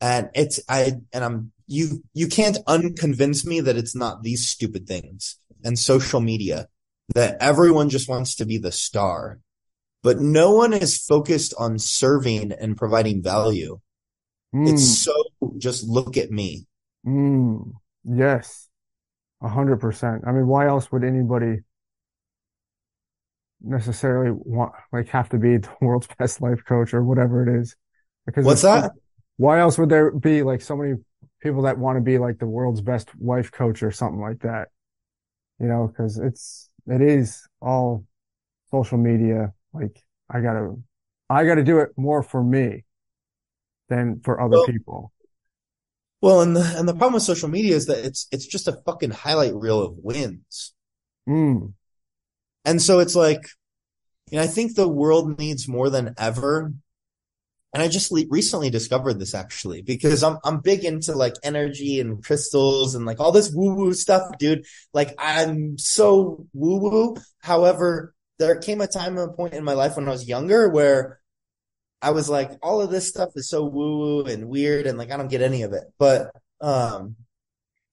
And it's I and I'm you you can't unconvince me that it's not these stupid things and social media that everyone just wants to be the star. But no one is focused on serving and providing value. Mm. It's so just look at me. Mm. Yes. A hundred percent. I mean, why else would anybody necessarily want, like, have to be the world's best life coach or whatever it is? Because What's that? Why else would there be like so many people that want to be like the world's best wife coach or something like that? You know, because it's, it is all social media. Like, I gotta, I gotta do it more for me than for other Well- people. Well, and the and the problem with social media is that it's it's just a fucking highlight reel of wins. Mm. And so it's like, you know, I think the world needs more than ever. And I just le- recently discovered this actually because I'm I'm big into like energy and crystals and like all this woo woo stuff, dude. Like I'm so woo woo. However, there came a time and a point in my life when I was younger where I was like, all of this stuff is so woo woo and weird and like I don't get any of it. But um,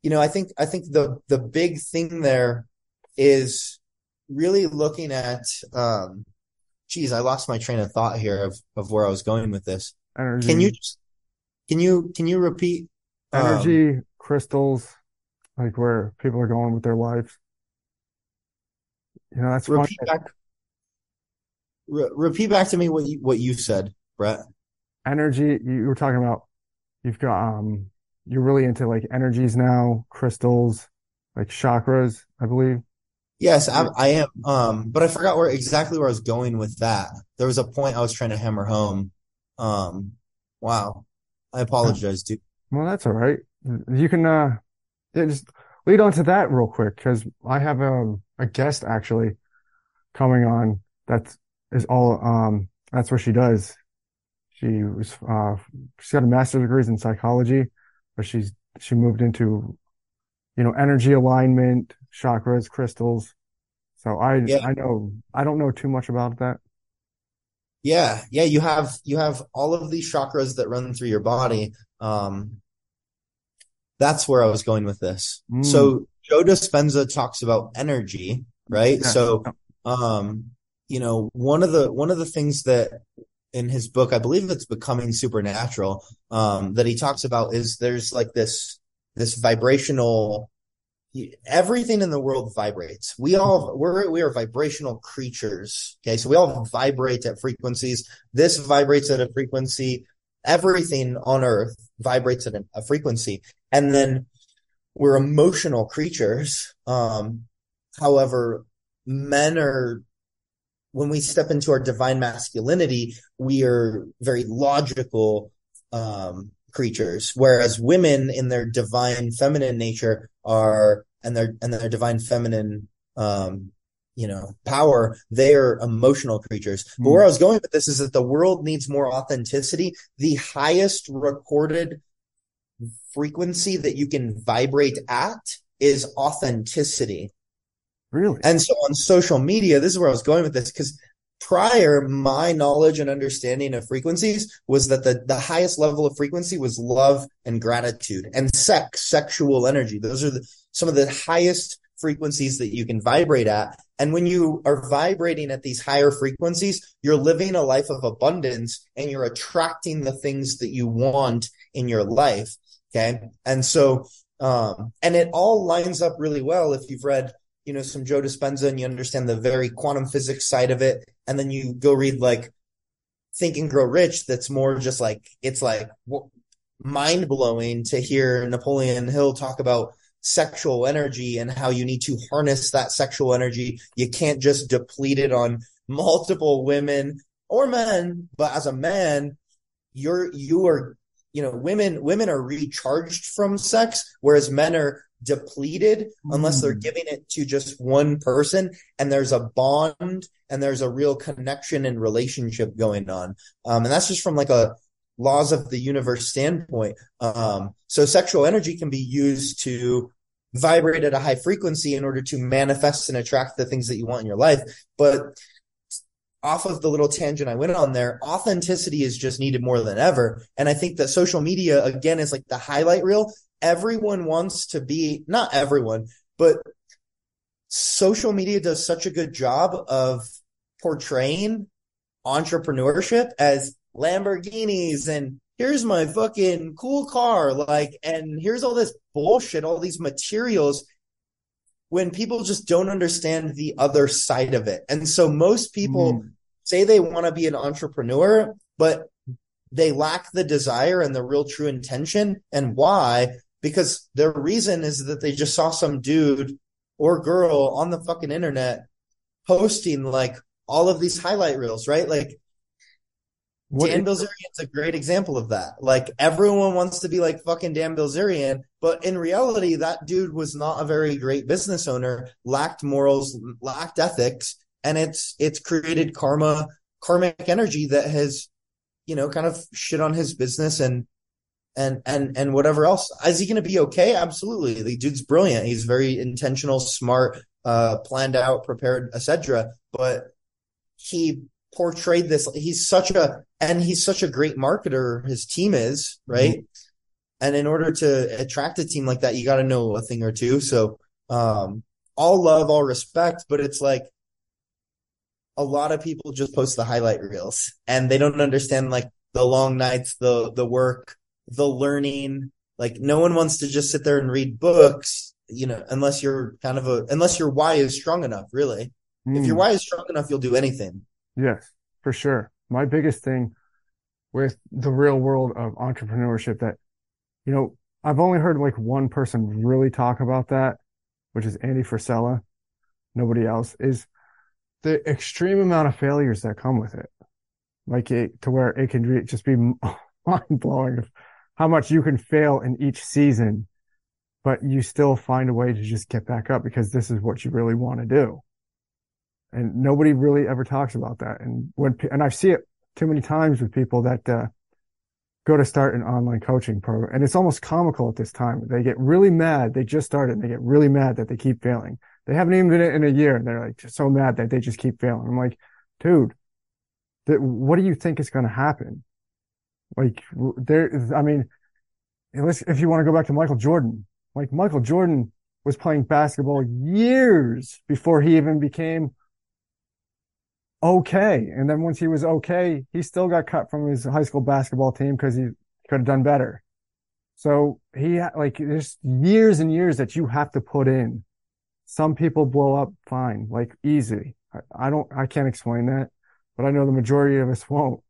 you know, I think I think the the big thing there is really looking at um geez, I lost my train of thought here of, of where I was going with this. Energy. Can you just can you can you repeat um, energy crystals, like where people are going with their lives. You know, that's funny. back re- repeat back to me what you what you said, Brett. Energy, you were talking about, you've got, um, you're really into like energies now, crystals, like chakras, I believe. Yes, I, I am. Um, but I forgot where exactly where I was going with that. There was a point I was trying to hammer home. Um, wow. I apologize, dude. Well, that's all right. You can, uh, yeah, just lead on to that real quick because I have um, a guest actually coming on that is all, um, that's what she does. She was, uh, she's got a master's degrees in psychology, but she's she moved into, you know, energy alignment, chakras, crystals. So I, Yeah. I know, I don't know too much about that. Yeah, yeah, you have you have all of these chakras that run through your body. Um, that's where I was going with this. Mm. So Joe Dispenza talks about energy, right? Yeah. So, um, you know, one of the one of the things that in his book, I believe it's Becoming Supernatural, um, that he talks about is there's like this this vibrational everything in the world vibrates. We all we're we are vibrational creatures. Okay, so we all vibrate at frequencies. This vibrates at a frequency. Everything on Earth vibrates at a frequency, and then we're emotional creatures. Um, however, men are when we step into our divine masculinity, we are very logical um, creatures, whereas women in their divine feminine nature are and their and their divine feminine um, you know power they are emotional creatures but Mm. where i was going with this is that the world needs more authenticity the highest recorded frequency that you can vibrate at is authenticity Really? and so on social media, this is where I was going with this because prior, my knowledge and understanding of frequencies was that the, the highest level of frequency was love and gratitude and sex, sexual energy. Those are the, some of the highest frequencies that you can vibrate at. And when you are vibrating at these higher frequencies, you're living a life of abundance and you're attracting the things that you want in your life. Okay. And so, um, and it all lines up really well if you've read you know, some Joe Dispenza and you understand the very quantum physics side of it. And then you go read like Think and Grow Rich. That's more just like, it's like mind blowing to hear Napoleon Hill talk about sexual energy and how you need to harness that sexual energy. You can't just deplete it on multiple women or men, but as a man, you're, you are, you know, women, women are recharged from sex, whereas men are depleted unless they're Mm. giving it to just one person and there's a bond and there's a real connection and relationship going on. Um, and that's just from like a laws of the universe standpoint. Um, so sexual energy can be used to vibrate at a high frequency in order to manifest and attract the things that you want in your life. But off of the little tangent I went on there, authenticity is just needed more than ever. And I think that social media again is like the highlight reel. Everyone wants to be, not everyone, but social media does such a good job of portraying entrepreneurship as Lamborghinis and here's my fucking cool car. Like, and here's all this bullshit, all these materials when people just don't understand the other side of it. And so most people Mm. say they want to be an entrepreneur, but they lack the desire and the real true intention. And why? Because their reason is that they just saw some dude or girl on the fucking internet posting like all of these highlight reels, right? Like What Dan Bilzerian's a great example of that. Like everyone wants to be like fucking Dan Bilzerian, but in reality, that dude was not a very great business owner, lacked morals, lacked ethics, and it's it's created karma, karmic energy that has, you know, kind of shit on his business and and and and whatever else. Is he going to be okay? Absolutely. The dude's brilliant. He's very intentional, smart, uh, planned out, prepared, etc. But he portrayed this. He's such a and he's such a great marketer. His team is right. And in order to attract a team like that, you got to know a thing or two. So, um, all love, all respect, but it's like a lot of people just post the highlight reels and they don't understand like the long nights, the the work, the learning. Like no one wants to just sit there and read books, you know, unless you're kind of a unless your why is strong enough, really. If your Mm. why is strong enough, you'll do anything. Yes, for sure. My biggest thing with the real world of entrepreneurship that, you know, I've only heard like one person really talk about that, which is Andy Frisella. Nobody else is the extreme amount of failures that come with it. Like it to where it can re- just be mind blowing how much you can fail in each season, but you still find a way to just get back up because this is what you really want to do. And nobody really ever talks about that. And when, and I see it too many times with people that, uh, go to start an online coaching program. And it's almost comical at this time. They get really mad. They just started and they get really mad that they keep failing. They haven't even been in a year and they're like so mad that they just keep failing. I'm like, dude, th- what do you think is going to happen? Like there, I mean, unless if you want to go back to Michael Jordan, like Michael Jordan was playing basketball years before he even became okay. And then once he was okay, he still got cut from his high school basketball team because he could have done better. So he like there's years and years that you have to put in. Some people blow up fine, like easy. I, I don't, I can't explain that, but I know the majority of us won't.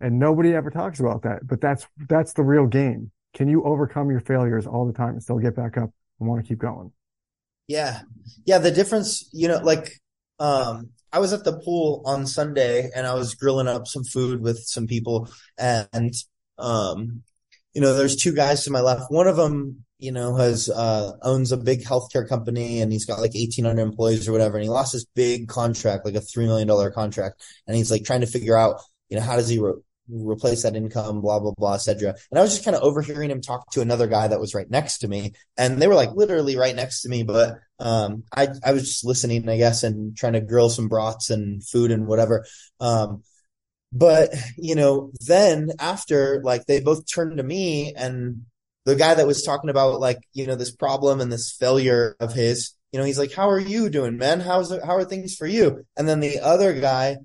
And nobody ever talks about that, but that's, that's the real game. Can you overcome your failures all the time and still get back up and want to keep going? Yeah. Yeah. The difference, you know, like, um, I was at the pool on Sunday and I was grilling up some food with some people and, um, you know, there's two guys to my left. One of them, you know, has, uh, owns a big healthcare company and he's got like 1800 employees or whatever. And he lost this big contract, like a $3 million contract. And he's like trying to figure out, you know, how does he re- replace that income, blah, blah, blah, etc. And I was just kind of overhearing him talk to another guy that was right next to me. And they were like literally right next to me, but, um, I, I was just listening, I guess, and trying to grill some brats and food and whatever. Um, but, you know, then after like they both turned to me and the guy that was talking about like, you know, this problem and this failure of his, you know, he's like, how are you doing, man? How's how are things for you? And then the other guy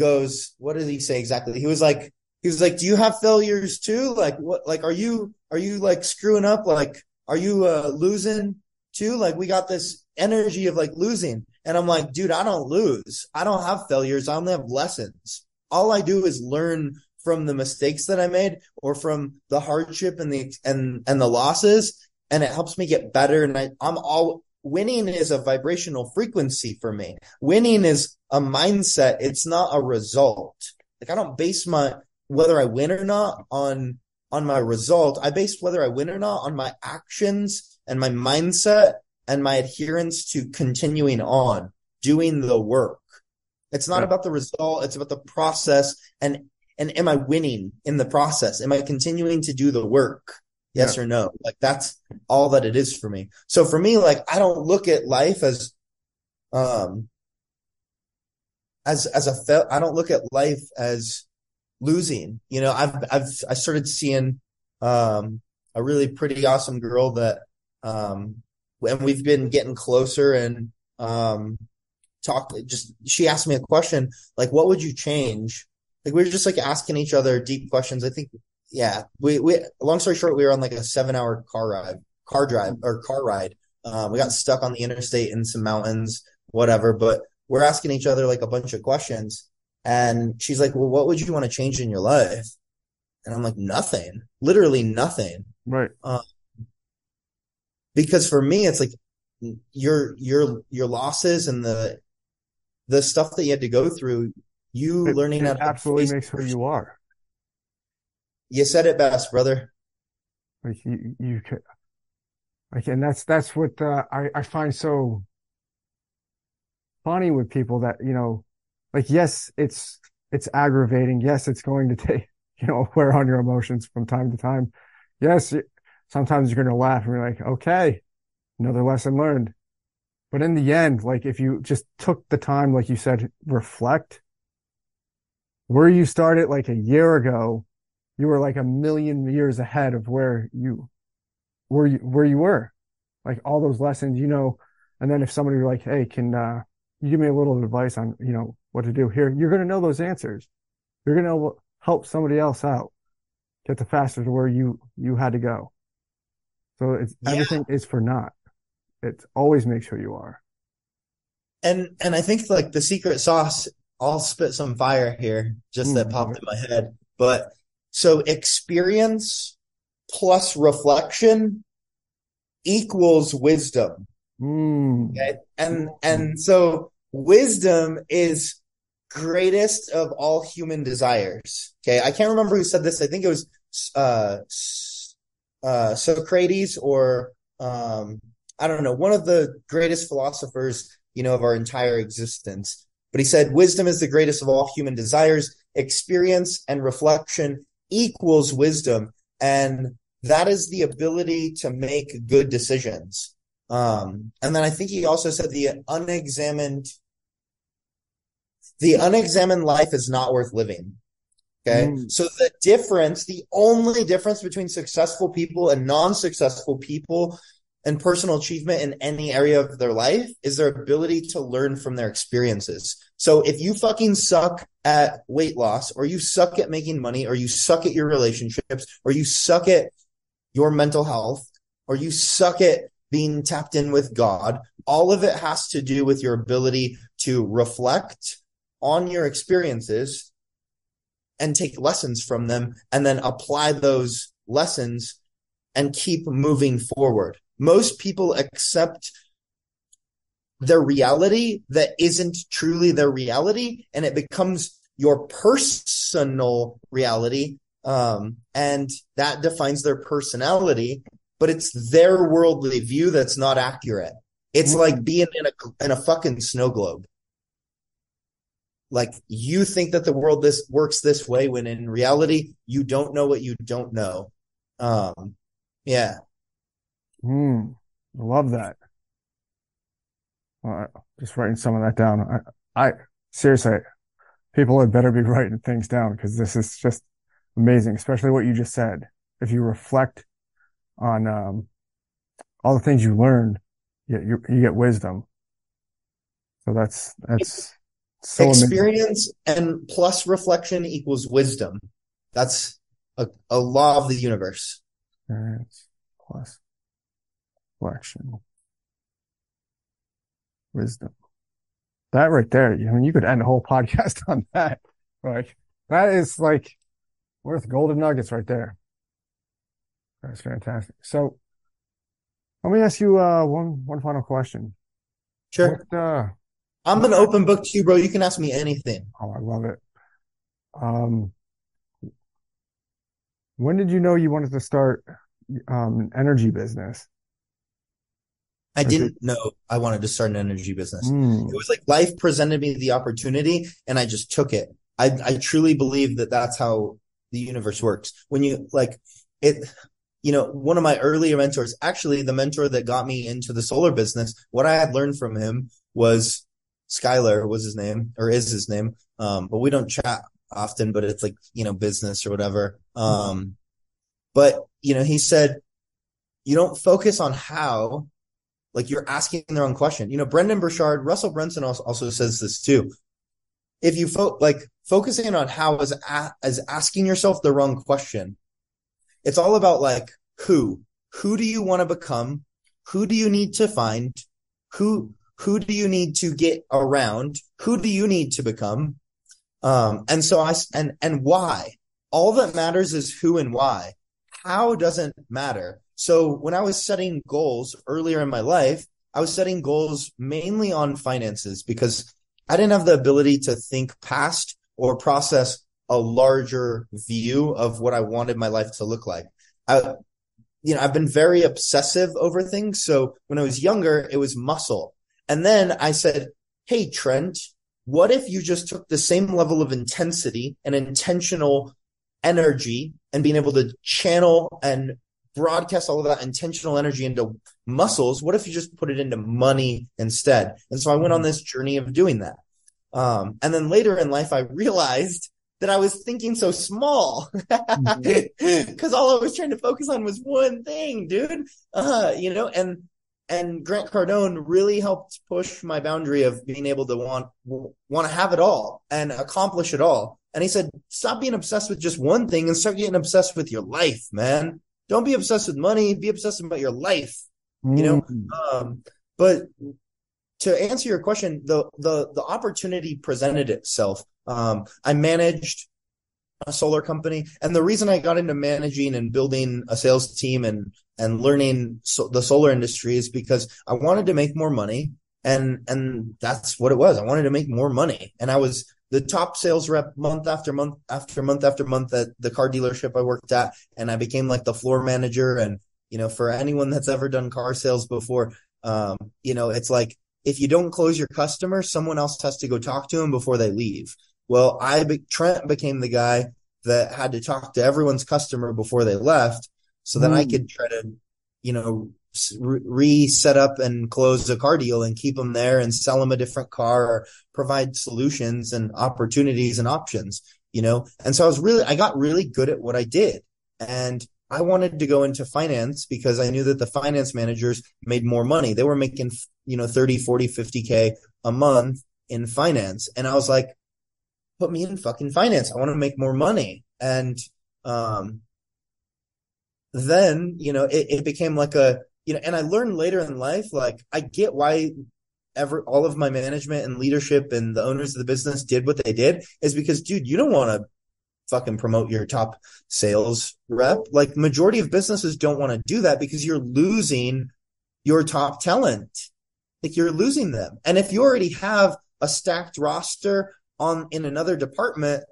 goes, what did he say exactly? He was like, he was like, do you have failures too? Like what, like, are you, are you like screwing up? Like, are you, uh, losing too? Like we got this energy of like losing. And I'm like, dude, I don't lose. I don't have failures. I only have lessons. All I do is learn from the mistakes that I made or from the hardship and the, and, and the losses. And it helps me get better. And I, I'm all, winning is a vibrational frequency for me. Winning is a mindset. It's not a result. Like I don't base my, whether I win or not on, on my result. I base whether I win or not on my actions and my mindset and my adherence to continuing on doing the work. It's not about the result. It's about the process. And, and am I winning in the process? Am I continuing to do the work? Yes yeah. or no? Like that's all that it is for me. So for me, like I don't look at life as, um, as, as a, fel- I don't look at life as losing. You know, I've, I've, I started seeing, um, a really pretty awesome girl that, um, and we've been getting closer and, um, talk just, she asked me a question, like, what would you change? Like we were just like asking each other deep questions. I think, yeah, we, we, long story short, we were on like a seven hour car ride, car drive or car ride. Um, we got stuck on the interstate in some mountains, whatever, but we're asking each other like a bunch of questions. And she's like, well, what would you want to change in your life? And I'm like, nothing, literally nothing. Right. Um, because for me, it's like your, your, your losses and the, the stuff that you had to go through, you it, learning it absolutely makes who you are. You said it best, brother. Like you, you could, like, and that's, that's what, uh, I, I find so funny with people that, you know, like, yes, it's, it's aggravating. Yes, it's going to take, you know, wear on your emotions from time to time. Yes, sometimes you're going to laugh and you're like, okay, another lesson learned. But in the end, like if you just took the time, like you said, reflect where you started like a year ago, you were like a million years ahead of where you, where you, where you were. Like all those lessons, you know, and then if somebody were like, Hey, can, uh, you give me a little advice on, you know, what to do here, you're going to know those answers. You're going to help somebody else out, get the faster to where you, you had to go. So it's yeah. everything is for naught. It always makes who you are. And, and I think like the secret sauce, I'll spit some fire here just mm, that popped in my head, but so experience plus reflection equals wisdom. Mm. Okay. And, and so wisdom is greatest of all human desires. Okay. I can't remember who said this. I think it was, uh, uh, Socrates or, um, I don't know, one of the greatest philosophers, you know, of our entire existence. But he said, wisdom is the greatest of all human desires. Experience and reflection equals wisdom. And that is the ability to make good decisions. Um, and then I think he also said the unexamined, the unexamined life is not worth living. Okay. Mm. So the difference, the only difference between successful people and non-successful people and personal achievement in any area of their life is their ability to learn from their experiences. So if you fucking suck at weight loss or you suck at making money or you suck at your relationships or you suck at your mental health or you suck at being tapped in with God, all of it has to do with your ability to reflect on your experiences and take lessons from them and then apply those lessons and keep moving forward. Most people accept their reality that isn't truly their reality and it becomes your personal reality um, and that defines their personality but it's their worldly view that's not accurate. It's like being in a in a fucking snow globe. Like you think that the world this works this way when in reality you don't know what you don't know. Um yeah mm, i love that well, just writing some of that down i i seriously people had better be writing things down because this is just amazing especially what you just said if you reflect on um all the things you learned you, you, you get wisdom so that's that's so experience amazing. and plus reflection equals wisdom. That's a, a law of the universe. Experience plus reflection. Wisdom. That right there, I mean, you could end a whole podcast on that. Like, that is like worth golden nuggets right there. That's fantastic. So, let me ask you uh, one one final question. Sure. What, uh, I'm an open book to you, bro. You can ask me anything. Oh, I love it. Um, when did you know you wanted to start um, an energy business? I didn't know I wanted to start an energy business. Mm. It was like life presented me the opportunity and I just took it. I, I truly believe that that's how the universe works. When you like it, you know, one of my earlier mentors, actually the mentor that got me into the solar business, what I had learned from him was Skylar was his name or is his name. Um, but we don't chat often, but it's like, you know, business or whatever. Um, but you know, he said, you don't focus on how, like you're asking the wrong question. You know, Brendan Burchard, Russell Brunson also, also says this too. If you fo- like focusing on how is a- as asking yourself the wrong question. It's all about like who, who do you want to become? Who do you need to find? Who, who do you need to get around? Who do you need to become? Um, and so I, and, and why? All that matters is who and why. How doesn't matter. So when I was setting goals earlier in my life, I was setting goals mainly on finances because I didn't have the ability to think past or process a larger view of what I wanted my life to look like. I, you know, I've been very obsessive over things. So when I was younger, it was muscle. And then I said, Hey, Trent, what if you just took the same level of intensity and intentional energy and being able to channel and broadcast all of that intentional energy into muscles? What if you just put it into money instead? And so I went on this journey of doing that. Um, and then later in life, I realized that I was thinking so small because mm-hmm. all I was trying to focus on was one thing, dude. Uh, you know, and and Grant Cardone really helped push my boundary of being able to want want to have it all and accomplish it all. And he said, "Stop being obsessed with just one thing and start getting obsessed with your life, man. Don't be obsessed with money. Be obsessed about your life. Mm. You know." Mm. Um, but to answer your question, the the the opportunity presented itself. Um, I managed a solar company. And the reason I got into managing and building a sales team and and learning so, the solar industry is because I wanted to make more money, and and that's what it was. I wanted to make more money, and I was the top sales rep month after month after month after month at the car dealership I worked at, and I became like the floor manager. And you know, for anyone that's ever done car sales before, um, you know, it's like if you don't close your customer, someone else has to go talk to them before they leave. Well, I Trent became the guy that had to talk to everyone's customer before they left so that I Mm. could try to, you know, reset up and close a car deal and keep them there and sell them a different car or provide solutions and opportunities and options, you know? And so I was really, I got really good at what I did. And I wanted to go into finance because I knew that the finance managers made more money. They were making, you know, 30, 40, 50K a month in finance. And I was like, put me in fucking finance. I want to make more money. And, um, then, you know, it, it became like a, you know, and I learned later in life, like I get why ever all of my management and leadership and the owners of the business did what they did is because, dude, you don't want to fucking promote your top sales rep. Like majority of businesses don't want to do that because you're losing your top talent. Like you're losing them. And if you already have a stacked roster on in another department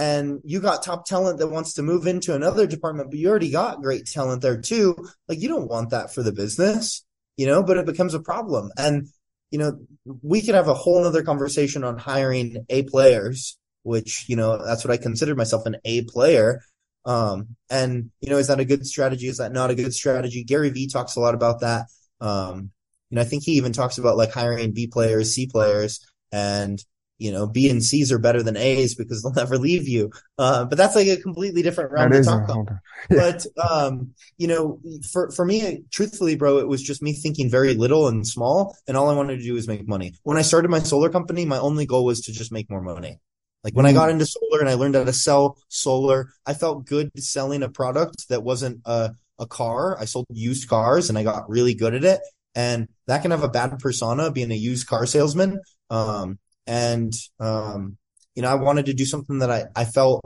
and you got top talent that wants to move into another department, but you already got great talent there too, like you don't want that for the business, you know, but it becomes a problem. And, you know, we could have a whole nother conversation on hiring A players, which, you know, that's what I consider myself an A player. Um, and, you know, is that a good strategy? Is that not a good strategy? Gary Vee talks a lot about that. Um, you know, I think he even talks about like hiring B players, C players, and you know, B and C's are better than A's because they'll never leave you. Uh, but that's like a completely different realm to talk about. But um, you know, for for me, truthfully, bro, it was just me thinking very little and small, and all I wanted to do was make money. When I started my solar company, my only goal was to just make more money. Like when I Mm. got into solar and I learned how to sell solar, I felt good selling a product that wasn't a a car. I sold used cars and I got really good at it. And that can have a bad persona being a used car salesman. Um, and, um, you know, I wanted to do something that I, I felt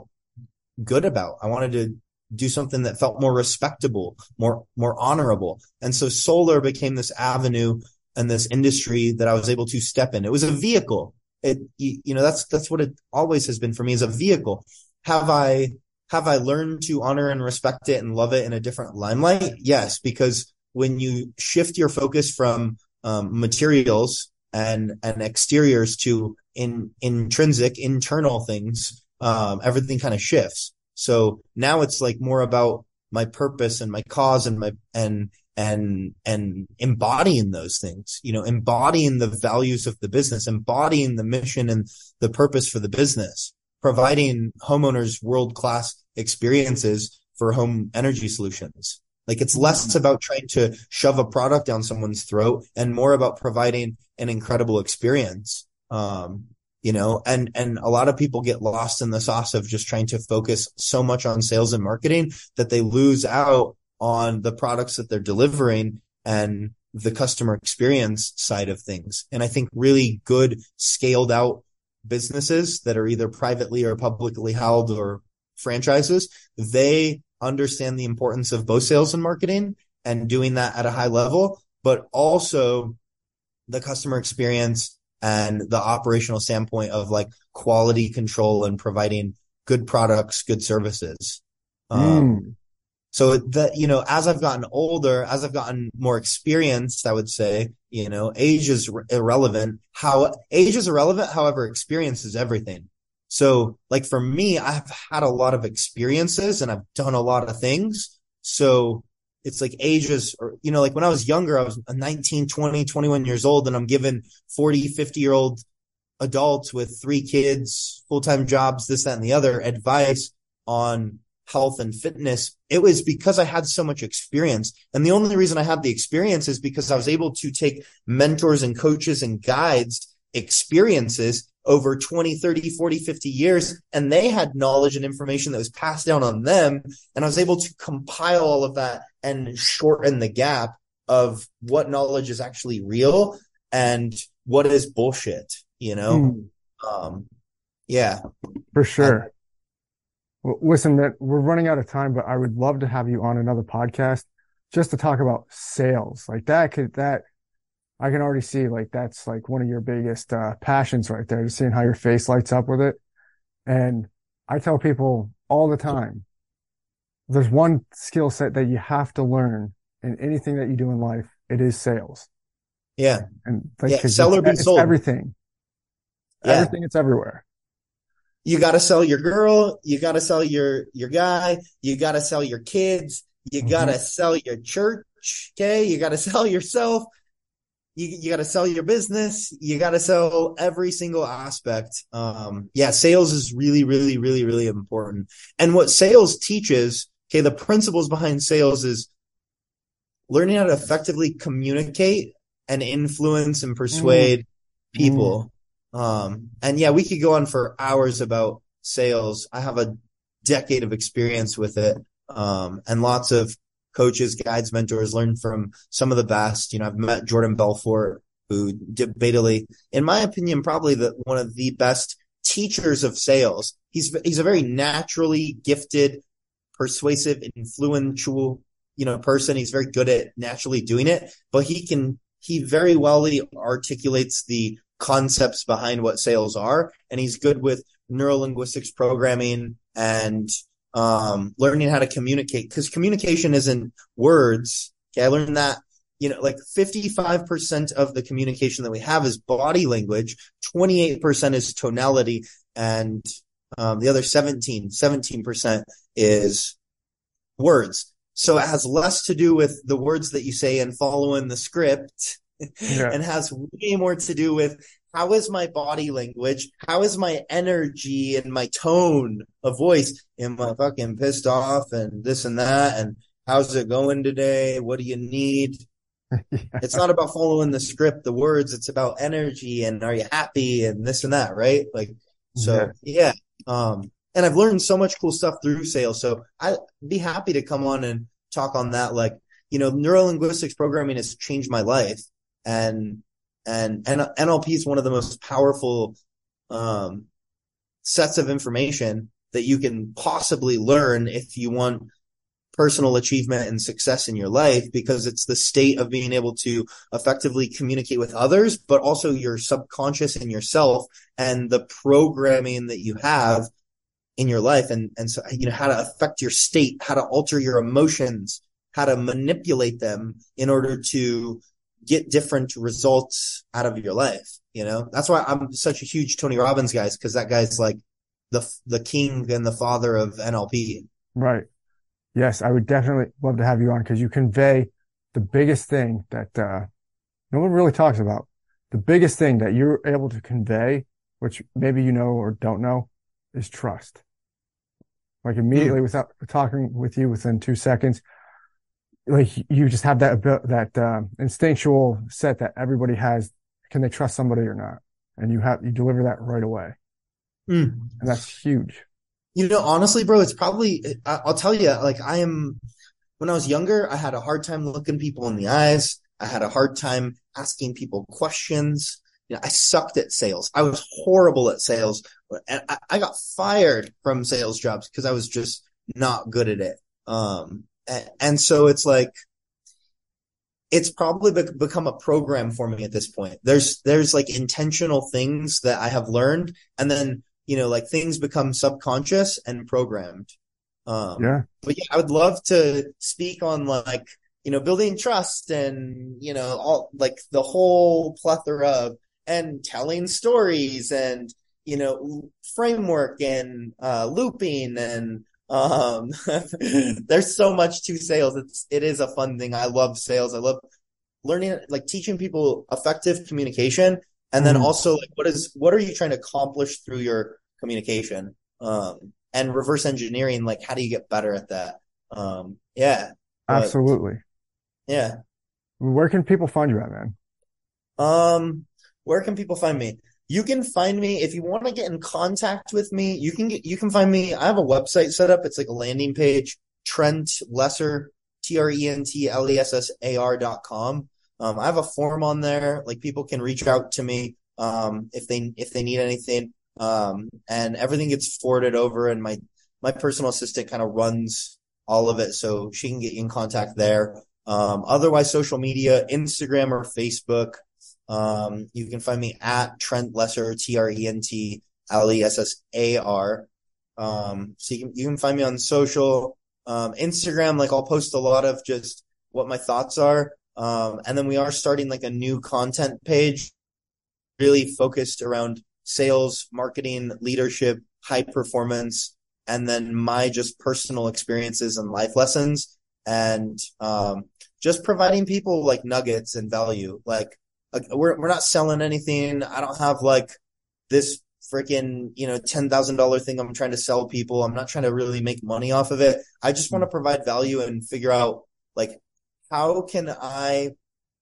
good about. I wanted to do something that felt more respectable, more, more honorable. And so solar became this avenue and this industry that I was able to step in. It was a vehicle. It, you, know, that's, that's what it always has been for me is a vehicle. Have I, have I learned to honor and respect it and love it in a different limelight? Yes, because when you shift your focus from um, materials and and exteriors to in intrinsic internal things, um, everything kind of shifts. So now it's like more about my purpose and my cause and my and and and embodying those things you know embodying the values of the business embodying the mission and the purpose for the business providing homeowners world class experiences for home energy solutions like it's less about trying to shove a product down someone's throat and more about providing an incredible experience um you know and and a lot of people get lost in the sauce of just trying to focus so much on sales and marketing that they lose out on the products that they're delivering and the customer experience side of things. And I think really good scaled out businesses that are either privately or publicly held or franchises, they understand the importance of both sales and marketing and doing that at a high level, but also the customer experience and the operational standpoint of like quality control and providing good products, good services. Um, Mm. so that, you know, as I've gotten older, as I've gotten more experienced, I would say, you know, age is irrelevant. How age is irrelevant. However, experience is everything. So like for me, I've had a lot of experiences and I've done a lot of things. So it's like ages or, you know, like when I was younger, I was 19, 20, 21 years old and I'm given 40, 50 year old adults with three kids, full-time jobs, this, that, and the other advice on health and fitness. It was because I had so much experience. And the only reason I had the experience is because I was able to take mentors and coaches and guides experiences over 20, 30, 40, 50 years. And they had knowledge and information that was passed down on them. And I was able to compile all of that and shorten the gap of what knowledge is actually real and what is bullshit, you know? Mm. Um, yeah. For sure. Well, listen, man, we're running out of time, but I would love to have you on another podcast just to talk about sales. Like that could, that I can already see like that's like one of your biggest uh, passions right there, just seeing how your face lights up with it. And I tell people all the time, there's one skill set that you have to learn in anything that you do in life. It is sales. Yeah. And like, Yeah, 'cause sell or it's, be sold. everything, Yeah. everything. It's everywhere. you got to sell your girl, you got to sell your your guy, you got to sell your kids, you Mhm. got to sell your church, okay? You got to sell yourself. You you got to sell your business, you got to sell every single aspect. Um yeah, sales is really really really really important. And what sales teaches, okay, the principles behind sales is learning how to effectively communicate and influence and persuade people. Um, and yeah, we could go on for hours about sales. I have a decade of experience with it. Um, and lots of coaches, guides, mentors learned from some of the best. You know, I've met Jordan Belfort, who debatably, in my opinion, probably the, one of the best teachers of sales. He's, he's a very naturally gifted, persuasive, influential, you know, person. He's very good at naturally doing it, but he can, he very well articulates the concepts behind what sales are. And he's good with neurolinguistics programming and, um, learning how to communicate because communication isn't words. Okay. I learned that, you know, like 55% of the communication that we have is body language. 28% is tonality and, um, the other 17, 17% is words. So it has less to do with the words that you say and following the script Yeah. and has way more to do with how is my body language? How is my energy and my tone of voice? Am I fucking pissed off and this and that? And how's it going today? What do you need? It's not about following the script, the words. It's about energy and are you happy and this and that, right? Like, so yeah. Um, and I've learned so much cool stuff through sales. So I'd be happy to come on and talk on that. Like, you know, neurolinguistics programming has changed my life and, and, NLP is one of the most powerful, um, sets of information that you can possibly learn if you want personal achievement and success in your life because it's the state of being able to effectively communicate with others, but also your subconscious and yourself and the programming that you have in your life. And, and so, you know, how to affect your state, how to alter your emotions, how to manipulate them in order to get different results out of your life. You know, that's why I'm such a huge Tony Robbins guys, because that guy's like the, the king and the father of NLP. Right. Yes, I would definitely love to have you on because you convey the biggest thing that uh, no one really talks about. The biggest thing that you're able to convey, which maybe you know or don't know, is trust. Like immediately without talking with you within two seconds, like you just have that that uh, instinctual set that everybody has. Can they trust somebody or not? And you have you deliver that right away, Mm. and that's huge. You know, honestly, bro, it's probably, I- I'll tell you, like I am, when I was younger, I had a hard time looking people in the eyes. I had a hard time asking people questions. You know, I sucked at sales. I was horrible at sales and I, I got fired from sales jobs because I was just not good at it. Um, and, so it's like, it's probably be- become a program for me at this point. There's, there's like intentional things that I have learned and then you know, like things become subconscious and programmed. Um, Yeah. but yeah, I would love to speak on like, you know, building trust and, you know, all like the whole plethora of and telling stories and, you know, framework and, uh, looping and, um, there's so much to sales. It's, it is a fun thing. I love sales. I love learning, like teaching people effective communication and then Mhm. also like what is what are you trying to accomplish through your communication um and reverse engineering like how do you get better at that um yeah but, Absolutely. yeah Where can people find you at, man? um where can people find me you can find me if you want to get in contact with me you can get you can find me i have a website set up it's like a landing page trent lessar t-r-e-n-t-l-e-s-s-a-r dot com um, I have a form on there. Like people can reach out to me, um, if they, if they need anything. Um, and everything gets forwarded over and my, my personal assistant kind of runs all of it. So she can get in contact there. Um, otherwise social media, Instagram or Facebook. Um, you can find me at Trent Lessar, T-R-E-N-T-L-E-S-S-A-R. Um, so you can, you can find me on social, um, Instagram. Like I'll post a lot of just what my thoughts are. Um, and then we are starting like a new content page, really focused around sales, marketing, leadership, high performance and then my just personal experiences and life lessons and um, just providing people like nuggets and value. Like, like we're we're not selling anything. I don't have like this freaking you know ten thousand dollar thing I'm trying to sell people. I'm not trying to really make money off of it. I just want to provide value and figure out like how can I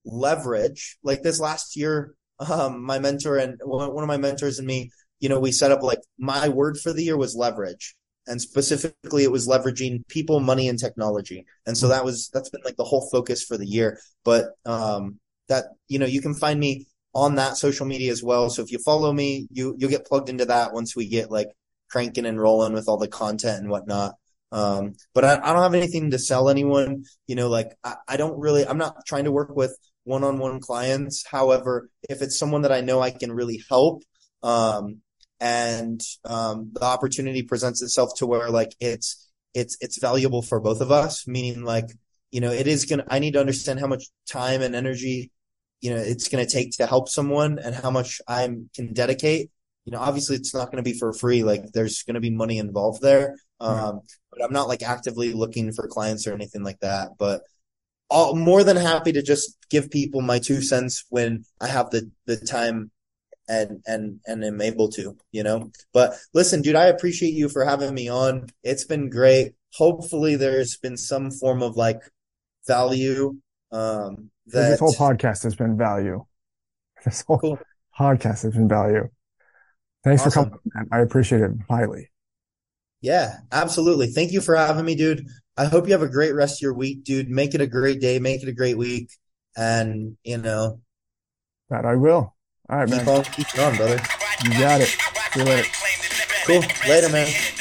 leverage like this last year. Um, my mentor and one of my mentors and me, you know, we set up like my word for the year was leverage and specifically it was leveraging people money and technology and so that was that's been like the whole focus for the year but um that you know you can find me on that social media as well. So if you follow me you you'll get plugged into that once we get like cranking and rolling with all the content and whatnot. Um but i, I don't have anything to sell anyone you know like I, I don't really i'm not trying to work with one-on-one clients. However if it's someone that i know i can really help um and um, the opportunity presents itself to where like it's it's it's valuable for both of us meaning like you know it is gonna i need to understand how much time and energy you know it's gonna take to help someone and how much i can dedicate you know obviously it's not gonna be for free like there's gonna be money involved there um, but i'm not like actively looking for clients or anything like that but all more than happy to just give people my two cents when i have the the time and and and am able to, you know. But listen, dude, I appreciate you for having me on. It's been great. Hopefully, there's been some form of like value. Um, that this whole podcast has been value. This whole cool. podcast has been value. Thanks awesome. for coming. Man. I appreciate it highly. Yeah, absolutely. Thank you for having me, dude. I hope you have a great rest of your week, dude. Make it a great day. Make it a great week. And, you know, that I will. All right, keep man. On, keep on, brother. You got it. See you later. Cool. Later, man.